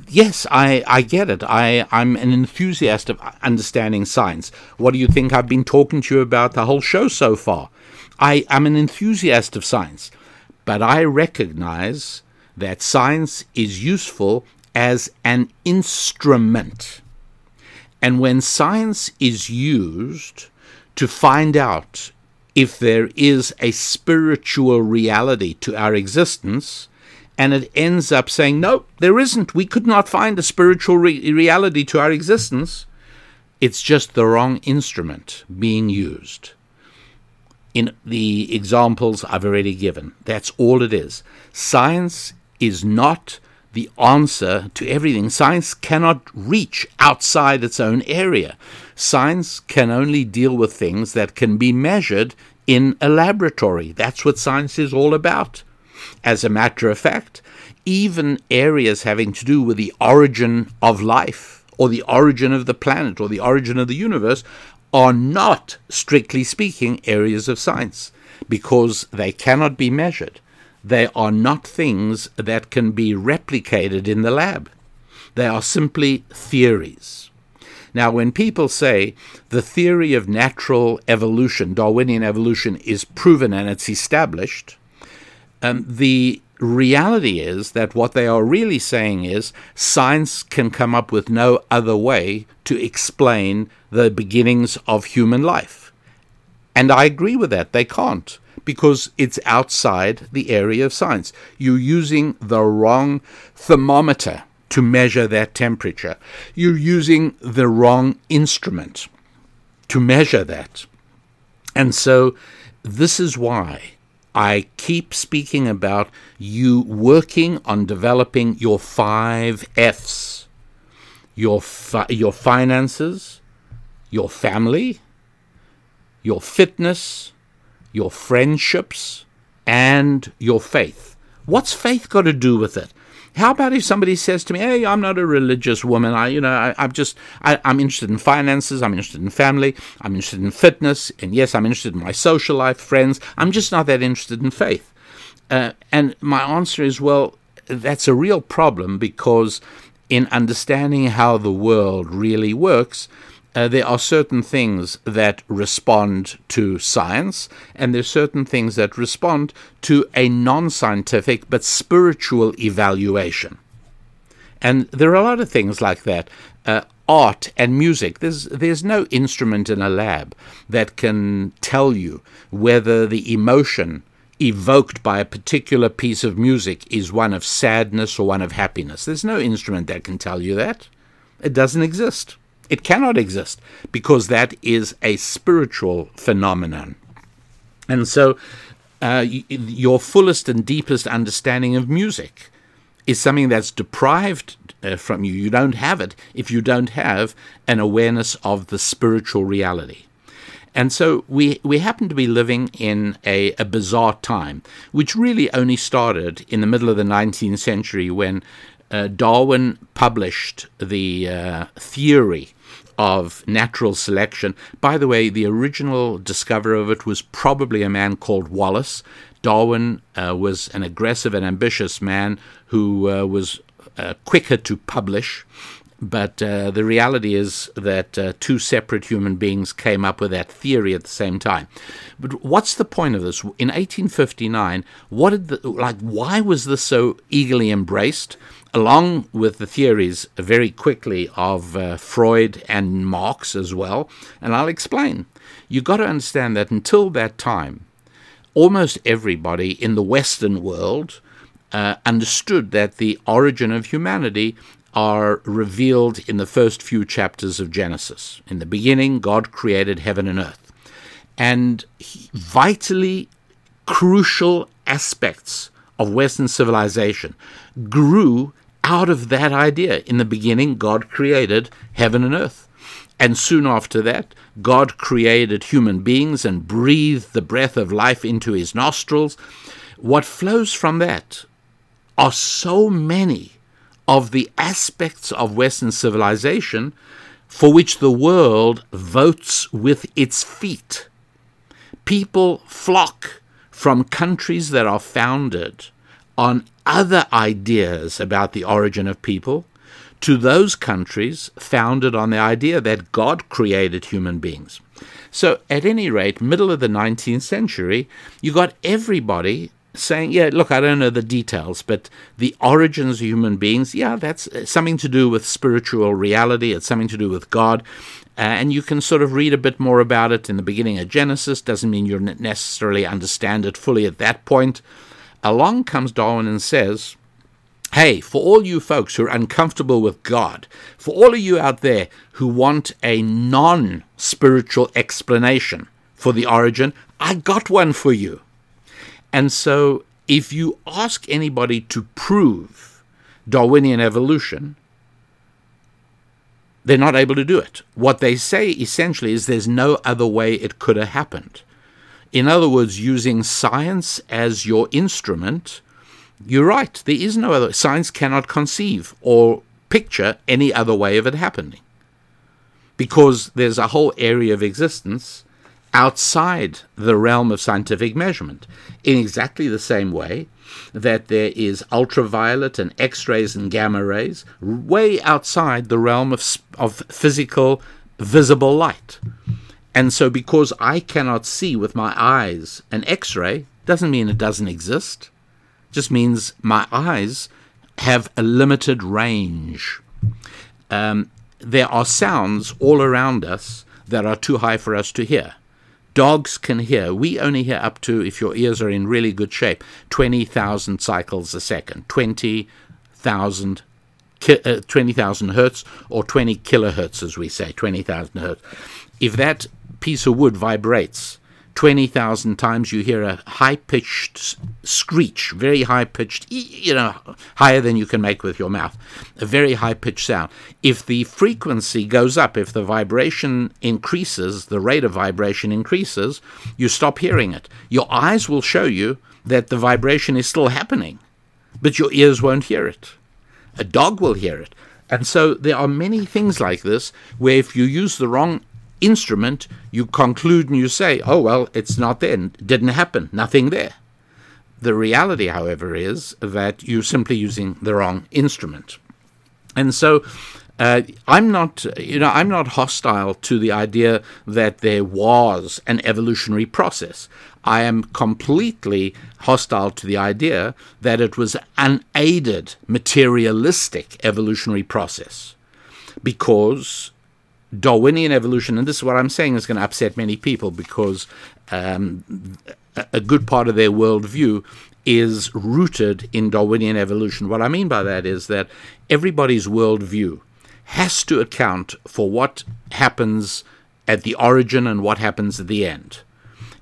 yes, I, I get it. I, I'm an enthusiast of understanding science. What do you think I've been talking to you about the whole show so far? I am an enthusiast of science, but I recognize that science is useful as an instrument. And when science is used to find out if there is a spiritual reality to our existence, and it ends up saying, no, there isn't. We could not find a spiritual re- reality to our existence. It's just the wrong instrument being used in the examples I've already given. That's all it is. Science is not the answer to everything. Science cannot reach outside its own area. Science can only deal with things that can be measured in a laboratory. That's what science is all about. As a matter of fact, even areas having to do with the origin of life, or the origin of the planet, or the origin of the universe, are not, strictly speaking, areas of science because they cannot be measured. They are not things that can be replicated in the lab. They are simply theories. Now, when people say the theory of natural evolution, Darwinian evolution, is proven and it's established, um, the reality is that what they are really saying is science can come up with no other way to explain the beginnings of human life. And I agree with that. They can't because it's outside the area of science. You're using the wrong thermometer to measure that temperature. You're using the wrong instrument to measure that. And so this is why I keep speaking about you working on developing your five F's your, fi- your finances, your family, your fitness, your friendships, and your faith. What's faith got to do with it? How about if somebody says to me, "Hey, I'm not a religious woman. I, you know, I, I'm just, I, I'm interested in finances. I'm interested in family. I'm interested in fitness, and yes, I'm interested in my social life, friends. I'm just not that interested in faith." Uh, and my answer is, well, that's a real problem because in understanding how the world really works, uh, there are certain things that respond to science, and there are certain things that respond to a non scientific but spiritual evaluation. And there are a lot of things like that. Uh, art and music. There's there's no instrument in a lab that can tell you whether the emotion evoked by a particular piece of music is one of sadness or one of happiness. There's no instrument that can tell you that. It doesn't exist. It cannot exist because that is a spiritual phenomenon. And so, uh, your fullest and deepest understanding of music is something that's deprived uh, from you. You don't have it if you don't have an awareness of the spiritual reality. And so we, we happen to be living in a, a bizarre time, which really only started in the middle of the 19th century when uh, Darwin published the uh, theory of natural selection. By the way, the original discoverer of it was probably a man called Wallace. Darwin uh, was an aggressive and ambitious man who uh, was uh, quicker to publish. But uh, the reality is that uh, two separate human beings came up with that theory at the same time. But what's the point of this? In 1859, what did the, like? Why was this so eagerly embraced? Along with the theories very quickly of uh, Freud and Marx as well, and I'll explain. You've got to understand that until that time, almost everybody in the Western world uh, understood that the origin of humanity are revealed in the first few chapters of Genesis. In the beginning, God created heaven and earth. And vitally crucial aspects of Western civilization grew out of that idea. In the beginning, God created heaven and earth. And soon after that, God created human beings and breathed the breath of life into his nostrils. What flows from that are so many of the aspects of Western civilization for which the world votes with its feet. People flock from countries that are founded on other ideas about the origin of people to those countries founded on the idea that God created human beings. So, at any rate, middle of the 19th century, you got everybody saying, yeah, look, I don't know the details, but the origins of human beings, yeah, that's uh, something to do with spiritual reality, it's something to do with God. Uh, and you can sort of read a bit more about it in the beginning of Genesis. Doesn't mean you necessarily understand it fully at that point. Along comes Darwin and says, Hey, for all you folks who are uncomfortable with God, for all of you out there who want a non spiritual explanation for the origin, I got one for you. And so, if you ask anybody to prove Darwinian evolution, they're not able to do it. What they say essentially is there's no other way it could have happened. In other words, using science as your instrument, you're right. There is no other. Science cannot conceive or picture any other way of it happening. Because there's a whole area of existence outside the realm of scientific measurement, in exactly the same way that there is ultraviolet and X rays and gamma rays, way outside the realm of, of physical, visible light. And so, because I cannot see with my eyes an X ray, doesn't mean it doesn't exist. It just means my eyes have a limited range. Um, there are sounds all around us that are too high for us to hear. Dogs can hear. We only hear up to, if your ears are in really good shape, 20,000 cycles a second, 20,000 uh, 20,000 hertz or 20 kilohertz, as we say, 20,000 hertz. If that piece of wood vibrates 20,000 times, you hear a high pitched screech, very high pitched, you know, higher than you can make with your mouth, a very high pitched sound. If the frequency goes up, if the vibration increases, the rate of vibration increases, you stop hearing it. Your eyes will show you that the vibration is still happening, but your ears won't hear it. A dog will hear it. And so there are many things like this where if you use the wrong instrument, you conclude and you say, oh, well, it's not there, didn't happen, nothing there. The reality, however, is that you're simply using the wrong instrument. And so uh, I'm not, you know, I'm not hostile to the idea that there was an evolutionary process. I am completely hostile to the idea that it was an aided, materialistic evolutionary process, because Darwinian evolution, and this is what I'm saying is going to upset many people because um, a good part of their worldview is rooted in Darwinian evolution. What I mean by that is that everybody's worldview has to account for what happens at the origin and what happens at the end.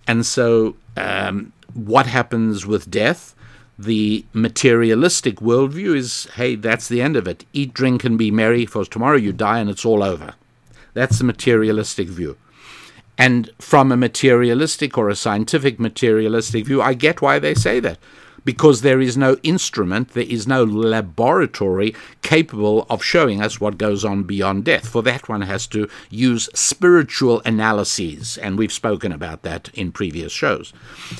And so, um, what happens with death? The materialistic worldview is hey, that's the end of it. Eat, drink, and be merry, for tomorrow you die and it's all over. That's the materialistic view. And from a materialistic or a scientific materialistic view, I get why they say that. Because there is no instrument, there is no laboratory capable of showing us what goes on beyond death. For that, one has to use spiritual analyses, and we've spoken about that in previous shows.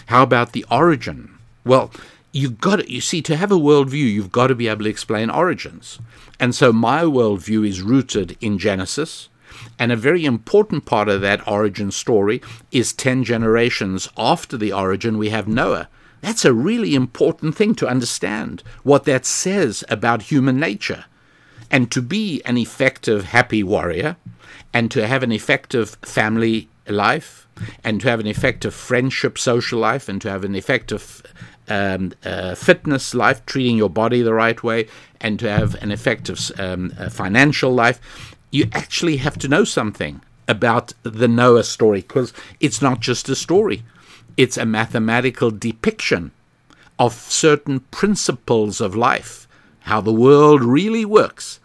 How about the origin? Well, you've got to, you see to have a worldview you've got to be able to explain origins and so my worldview is rooted in genesis and a very important part of that origin story is 10 generations after the origin, we have Noah. That's a really important thing to understand what that says about human nature. And to be an effective, happy warrior, and to have an effective family life, and to have an effective friendship, social life, and to have an effective um, uh, fitness life, treating your body the right way, and to have an effective um, uh, financial life, you actually have to know something about the Noah story because it's not just a story, it's a mathematical depiction of certain principles of life, how the world really works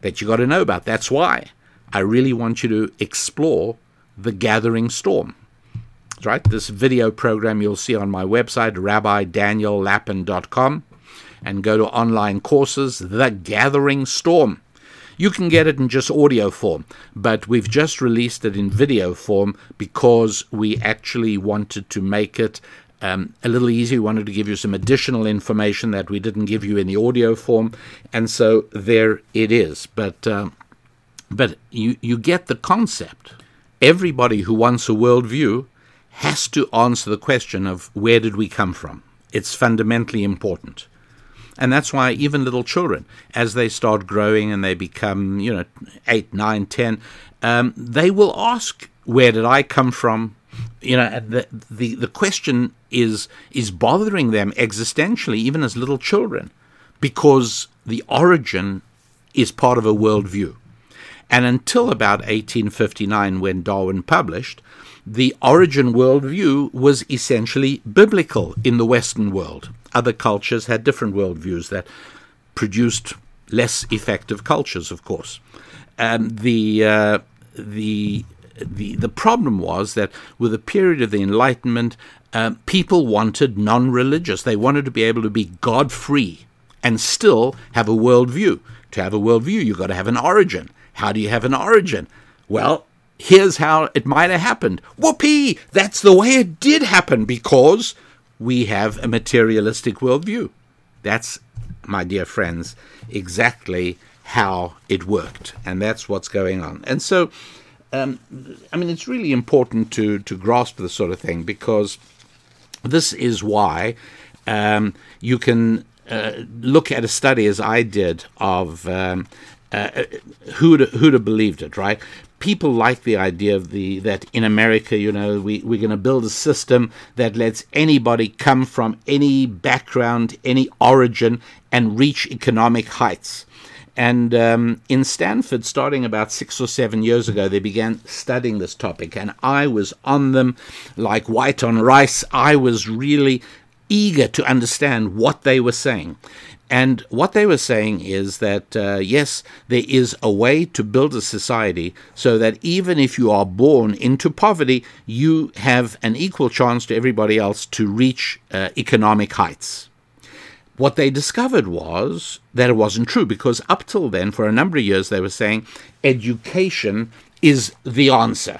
that you got to know about. That's why I really want you to explore the gathering storm. Right? This video program you'll see on my website, rabbidaniellapin.com, and go to online courses, The Gathering Storm. You can get it in just audio form, but we've just released it in video form because we actually wanted to make it um, a little easier. We wanted to give you some additional information that we didn't give you in the audio form, and so there it is. But uh, but you you get the concept. Everybody who wants a worldview has to answer the question of where did we come from. It's fundamentally important. And that's why even little children, as they start growing and they become, you know, eight, nine, ten, um, they will ask, "Where did I come from?" You know, the, the the question is is bothering them existentially, even as little children, because the origin is part of a worldview. And until about 1859, when Darwin published, the origin worldview was essentially biblical in the Western world other cultures had different worldviews that produced less effective cultures, of course. And the uh, the the the problem was that with the period of the Enlightenment, uh, people wanted non-religious. They wanted to be able to be God-free and still have a worldview. To have a worldview, you've got to have an origin. How do you have an origin? Well, here's how it might have happened. Whoopee! That's the way it did happen because we have a materialistic worldview. That's, my dear friends, exactly how it worked. And that's what's going on. And so, um, I mean, it's really important to, to grasp this sort of thing because this is why um, you can uh, look at a study as I did of um, uh, who'd who'd have believed it, right? People like the idea of the that in America, you know, we we're going to build a system that lets anybody come from any background, any origin, and reach economic heights. And um, in Stanford, starting about six or seven years ago, they began studying this topic, and I was on them like white on rice. I was really eager to understand what they were saying. And what they were saying is that, uh, yes, there is a way to build a society so that even if you are born into poverty, you have an equal chance to everybody else to reach uh, economic heights. What they discovered was that it wasn't true because up till then, for a number of years, they were saying education is the answer.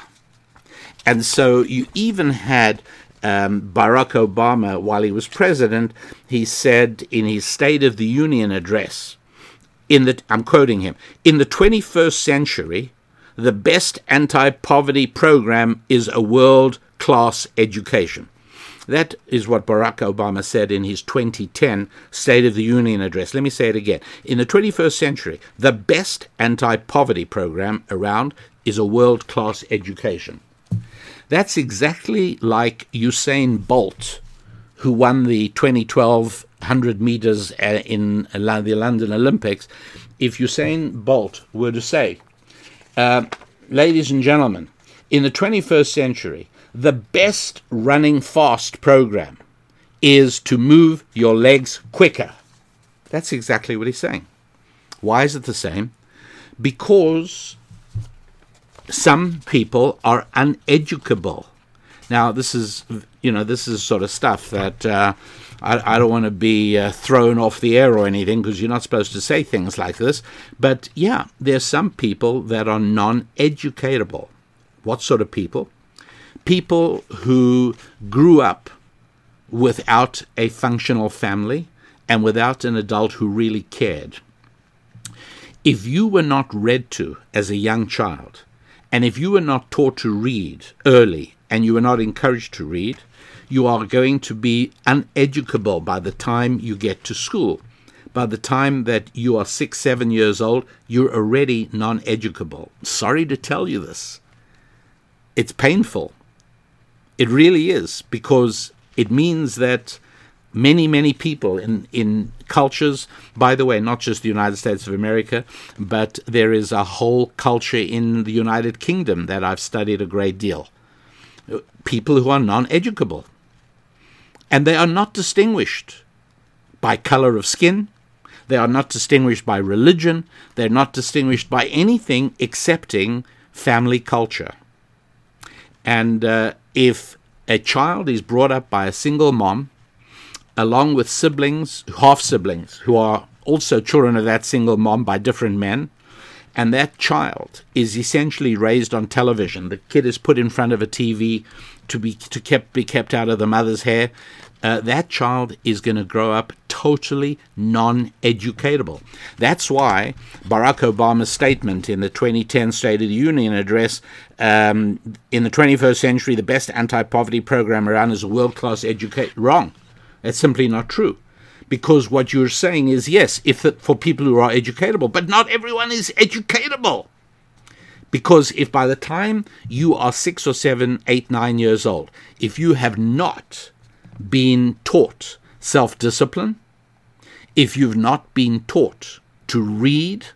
And so you even had um, Barack Obama, while he was president, he said in his State of the Union address, in the, I'm quoting him, in the 21st century, the best anti poverty program is a world class education. That is what Barack Obama said in his 2010 State of the Union address. Let me say it again. In the 21st century, the best anti poverty program around is a world class education. That's exactly like Usain Bolt, who won the 2012 100 meters uh, in the London Olympics. If Usain Bolt were to say, uh, ladies and gentlemen, in the 21st century, the best running fast program is to move your legs quicker. That's exactly what he's saying. Why is it the same? Because some people are uneducable. Now, this is, you know, this is sort of stuff that uh, I, I, don't want to be uh, thrown off the air or anything because you're not supposed to say things like this. But yeah, there's some people that are non educatable. What sort of people? People who grew up without a functional family and without an adult who really cared. If you were not read to as a young child, and if you were not taught to read early and you were not encouraged to read, you are going to be uneducable by the time you get to school. By the time that you are six, seven years old, you're already non educable. Sorry to tell you this. It's painful. It really is, because it means that many, many people in, in cultures, by the way, not just the United States of America, but there is a whole culture in the United Kingdom that I've studied a great deal. People who are non educable. And they are not distinguished by color of skin, they are not distinguished by religion, they're not distinguished by anything excepting family culture. And uh, if a child is brought up by a single mom, along with siblings, half siblings, who are also children of that single mom by different men. And that child is essentially raised on television. The kid is put in front of a TV to be to kept be kept out of the mother's hair. Uh, that child is going to grow up totally non-educatable. That's why Barack Obama's statement in the 2010 State of the Union address, um, in the 21st century, the best anti-poverty program around is a world-class education. Wrong. That's simply not true. Because what you're saying is yes, if it, for people who are educatable, but not everyone is educatable. Because if by the time you are six or seven, eight, nine years old, if you have not been taught self discipline, if you've not been taught to read,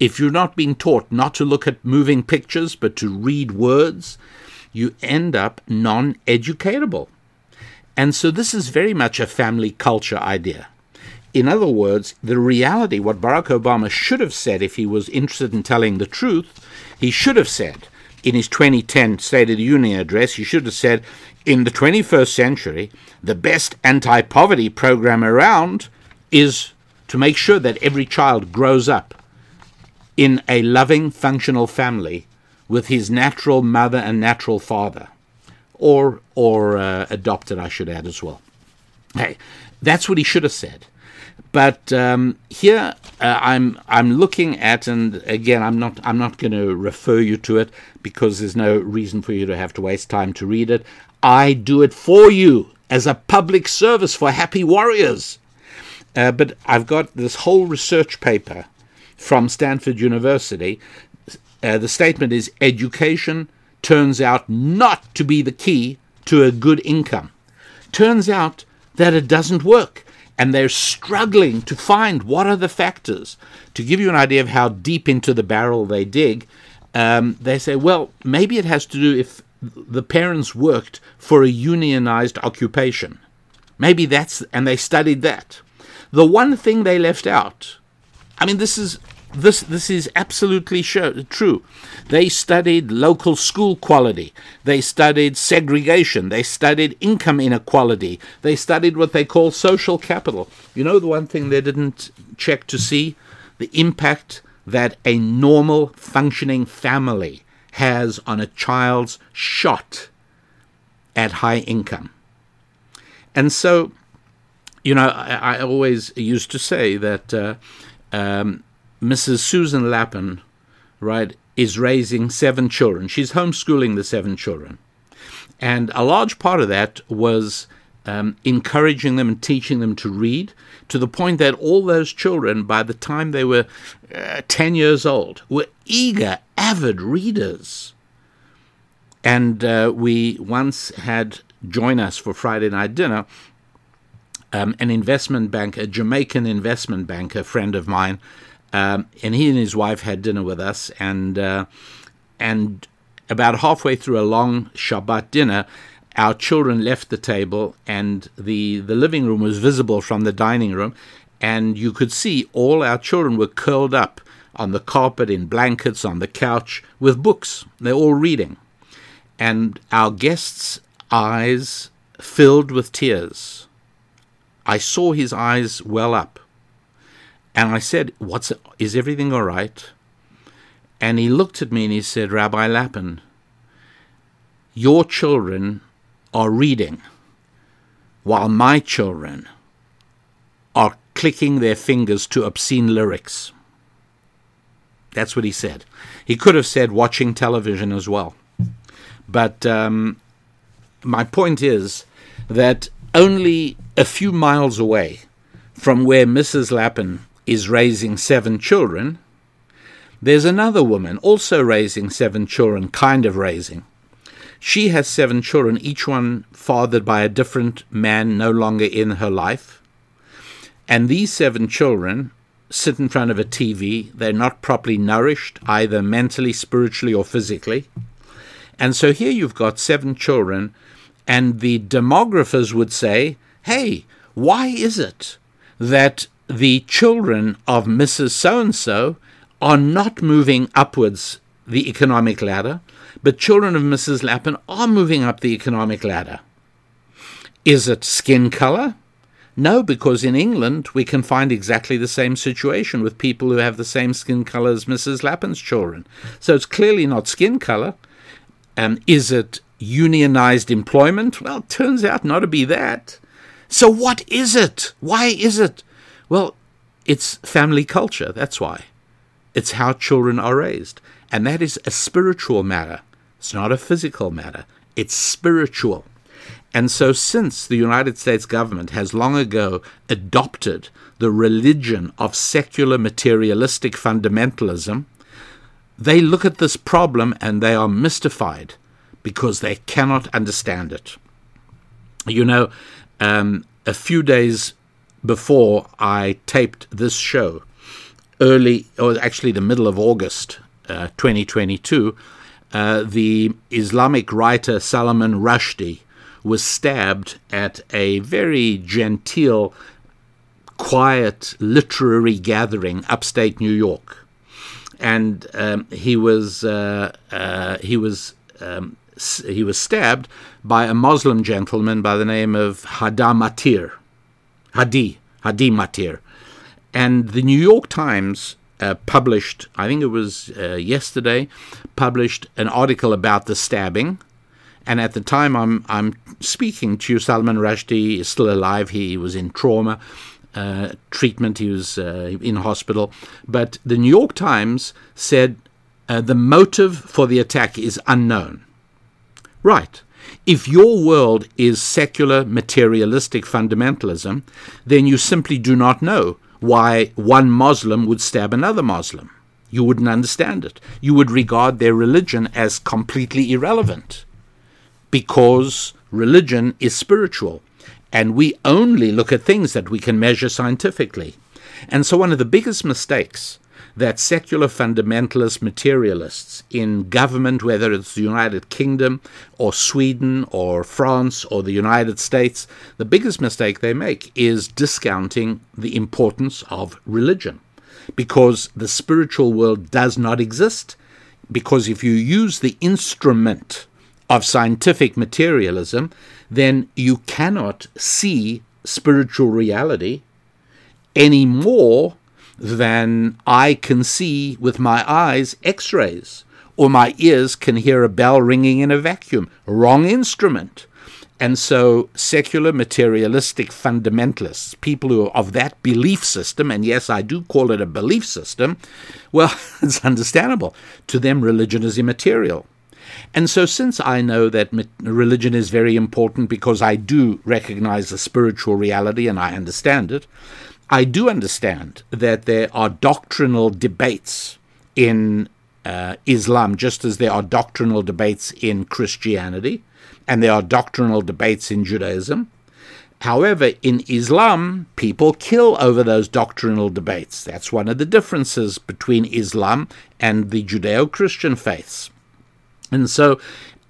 if you've not been taught not to look at moving pictures but to read words, you end up non educatable. And so this is very much a family culture idea. In other words, the reality, what Barack Obama should have said if he was interested in telling the truth, he should have said in his 2010 State of the Union address, he should have said, in the 21st century, the best anti poverty program around is to make sure that every child grows up in a loving, functional family with his natural mother and natural father or or uh, adopted, I should add as well. Hey, that's what he should have said. But um, here uh, I'm I'm looking at, and again I'm not I'm not going to refer you to it because there's no reason for you to have to waste time to read it. I do it for you as a public service for happy warriors. Uh, but I've got this whole research paper from Stanford University. Uh, the statement is education turns out not to be the key to a good income. Turns out that it doesn't work. and they're struggling to find what are the factors. To give you an idea of how deep into the barrel they dig, um, they say, well, maybe it has to do if the parents worked for a unionized occupation. Maybe that's, and they studied that. The one thing they left out, I mean, this is this this is absolutely sure, true. They studied local school quality. They studied segregation. They studied income inequality. They studied what they call social capital. You know the one thing they didn't check to see the impact that a normal functioning family has on a child's shot at high income. And so, you know, I, I always used to say that uh, um, Mrs. Susan Lapin, right, is raising seven children. She's homeschooling the seven children. And a large part of that was um, encouraging them and teaching them to read to the point that all those children, by the time they were uh, 10 years old, were eager, avid readers. And uh, we once had join us for Friday night dinner um, an investment banker, a Jamaican investment banker, friend of mine, um, and he and his wife had dinner with us, and uh, and about halfway through a long Shabbat dinner, our children left the table, and the the living room was visible from the dining room, and you could see all our children were curled up on the carpet in blankets on the couch with books. They're all reading, and our guests' eyes filled with tears. I saw his eyes well up. And I said, What's is everything all right? And he looked at me and he said, Rabbi Lapin, your children are reading while my children are clicking their fingers to obscene lyrics. That's what he said. He could have said watching television as well. But um, my point is that only a few miles away from where Mrs. Lapin is raising seven children, there's another woman also raising seven children, kind of raising. She has seven children, each one fathered by a different man no longer in her life. And these seven children sit in front of a TV. They're not properly nourished, either mentally, spiritually, or physically. And so here you've got seven children, and the demographers would say, hey, why is it that the children of Mrs. So and so are not moving upwards the economic ladder, but children of Mrs. Lapin are moving up the economic ladder. Is it skin color? No, because in England we can find exactly the same situation with people who have the same skin color as Mrs. Lapin's children. So it's clearly not skin color. Um, is it unionized employment? Well, it turns out not to be that. So what is it? Why is it well, it's family culture, that's why. It's how children are raised. And that is a spiritual matter. It's not a physical matter, it's spiritual. And so, since the United States government has long ago adopted the religion of secular materialistic fundamentalism, they look at this problem and they are mystified because they cannot understand it. You know, um, a few days before I taped this show, early, or actually the middle of August uh, 2022, uh, the Islamic writer Salman Rushdie was stabbed at a very genteel, quiet literary gathering upstate New York, and um, he was uh, uh he was um, he was stabbed by a Muslim gentleman by the name of Hada Matar. Hadi, Hadi Matar. And the New York Times uh, published, I think it was uh, yesterday, published an article about the stabbing. And at the time I'm, I'm speaking to you, Salman Rushdie is still alive. He was in trauma uh, treatment, he was uh, in hospital. But the New York Times said uh, the motive for the attack is unknown. Right. If your world is secular materialistic fundamentalism, then you simply do not know why one Muslim would stab another Muslim. You wouldn't understand it. You would regard their religion as completely irrelevant because religion is spiritual. and we only look at things that we can measure scientifically. And so, one of the biggest mistakes that secular fundamentalist materialists in government, whether it's the United Kingdom or Sweden or France or the United States, the biggest mistake they make is discounting the importance of religion because the spiritual world does not exist. Because if you use the instrument of scientific materialism, then you cannot see spiritual reality any more than I can see with my eyes x rays, or my ears can hear a bell ringing in a vacuum. Wrong instrument. And so, secular materialistic fundamentalists, people who are of that belief system, and yes, I do call it a belief system, well, [LAUGHS] it's understandable. To them, religion is immaterial. And so, since I know that religion is very important because I do recognize the spiritual reality and I understand it, I do understand that there are doctrinal debates in uh, Islam, just as there are doctrinal debates in Christianity and there are doctrinal debates in Judaism. However, in Islam, people kill over those doctrinal debates. That's one of the differences between Islam and the Judeo Christian faiths. And so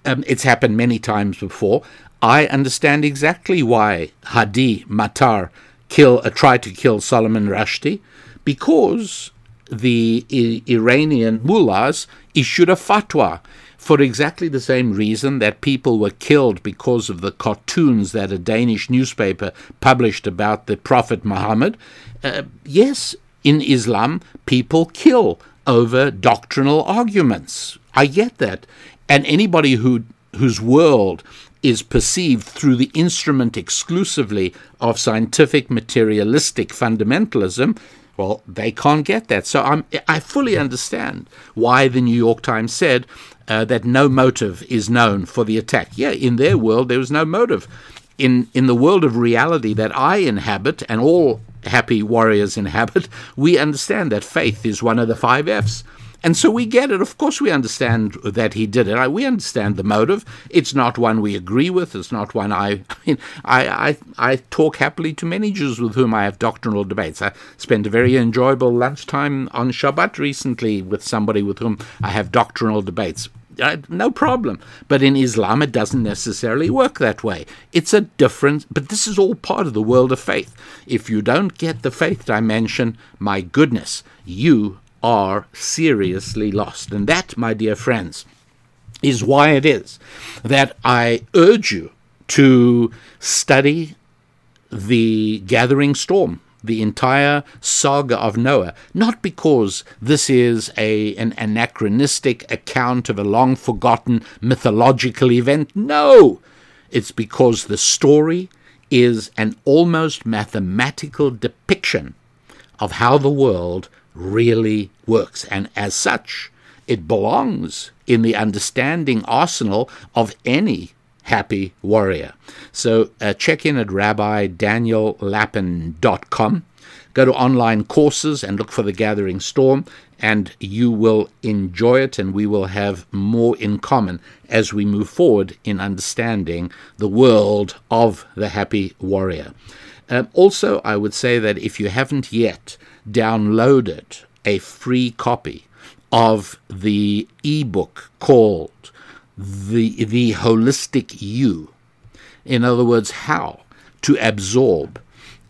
um, it's happened many times before. I understand exactly why Hadi Matar kill uh, try to kill Salman Rushdie because the I- Iranian mullahs issued a fatwa for exactly the same reason that people were killed because of the cartoons that a Danish newspaper published about the Prophet Muhammad. Uh, yes, in Islam, people kill over doctrinal arguments. I get that. And anybody who whose world is perceived through the instrument exclusively of scientific materialistic fundamentalism, well, they can't get that. So I'm, I fully understand why the New York Times said uh, that no motive is known for the attack. Yeah, in their world, there was no motive. In, in the world of reality that I inhabit and all happy warriors inhabit, [LAUGHS] we understand that faith is one of the five F's. And so we get it. Of course, we understand that he did it. We understand the motive. It's not one we agree with. It's not one I. [LAUGHS] I mean, I, I, I talk happily to many Jews with whom I have doctrinal debates. I spent a very enjoyable lunchtime on Shabbat recently with somebody with whom I have doctrinal debates. No problem. But in Islam, it doesn't necessarily work that way. It's a different, but this is all part of the world of faith. If you don't get the faith dimension, my goodness, you are seriously lost. And that, my dear friends, is why it is that I urge you to study the gathering storm, the entire saga of Noah, not because this is a, an anachronistic account of a long forgotten mythological event. No! It's because the story is an almost mathematical depiction of how the world really works. And as such, it belongs in the understanding arsenal of any happy warrior. So uh, check in at rabbidaniellapin.com. Go to online courses and look for the Gathering Storm, and you will enjoy it, and we will have more in common as we move forward in understanding the world of the happy warrior. Um, also, I would say that if you haven't yet downloaded a free copy of the ebook called the the holistic you in other words how to absorb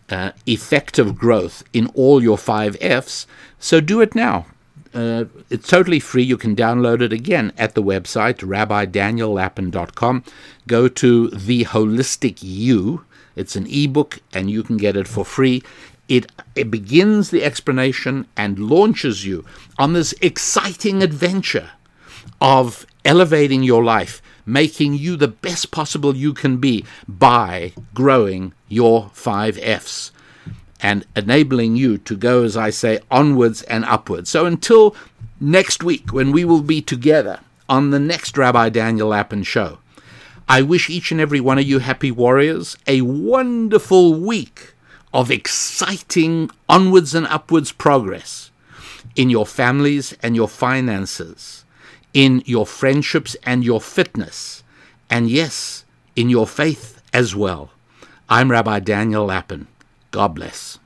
uh, effective growth in all your five f's so do it now uh, it's totally free. You can download it again at the website, rabbidaniellapin.com. Go to The Holistic You. It's an ebook, and you can get it for free. It, it begins the explanation and launches you on this exciting adventure of elevating your life, making you the best possible you can be by growing your five F's and enabling you to go, as I say, onwards and upwards. So until next week, when we will be together on the next Rabbi Daniel Lapin show, I wish each and every one of you happy warriors a wonderful week of exciting onwards and upwards progress in your families and your finances, in your friendships and your fitness, and yes, in your faith as well. I'm Rabbi Daniel Lapin. God bless.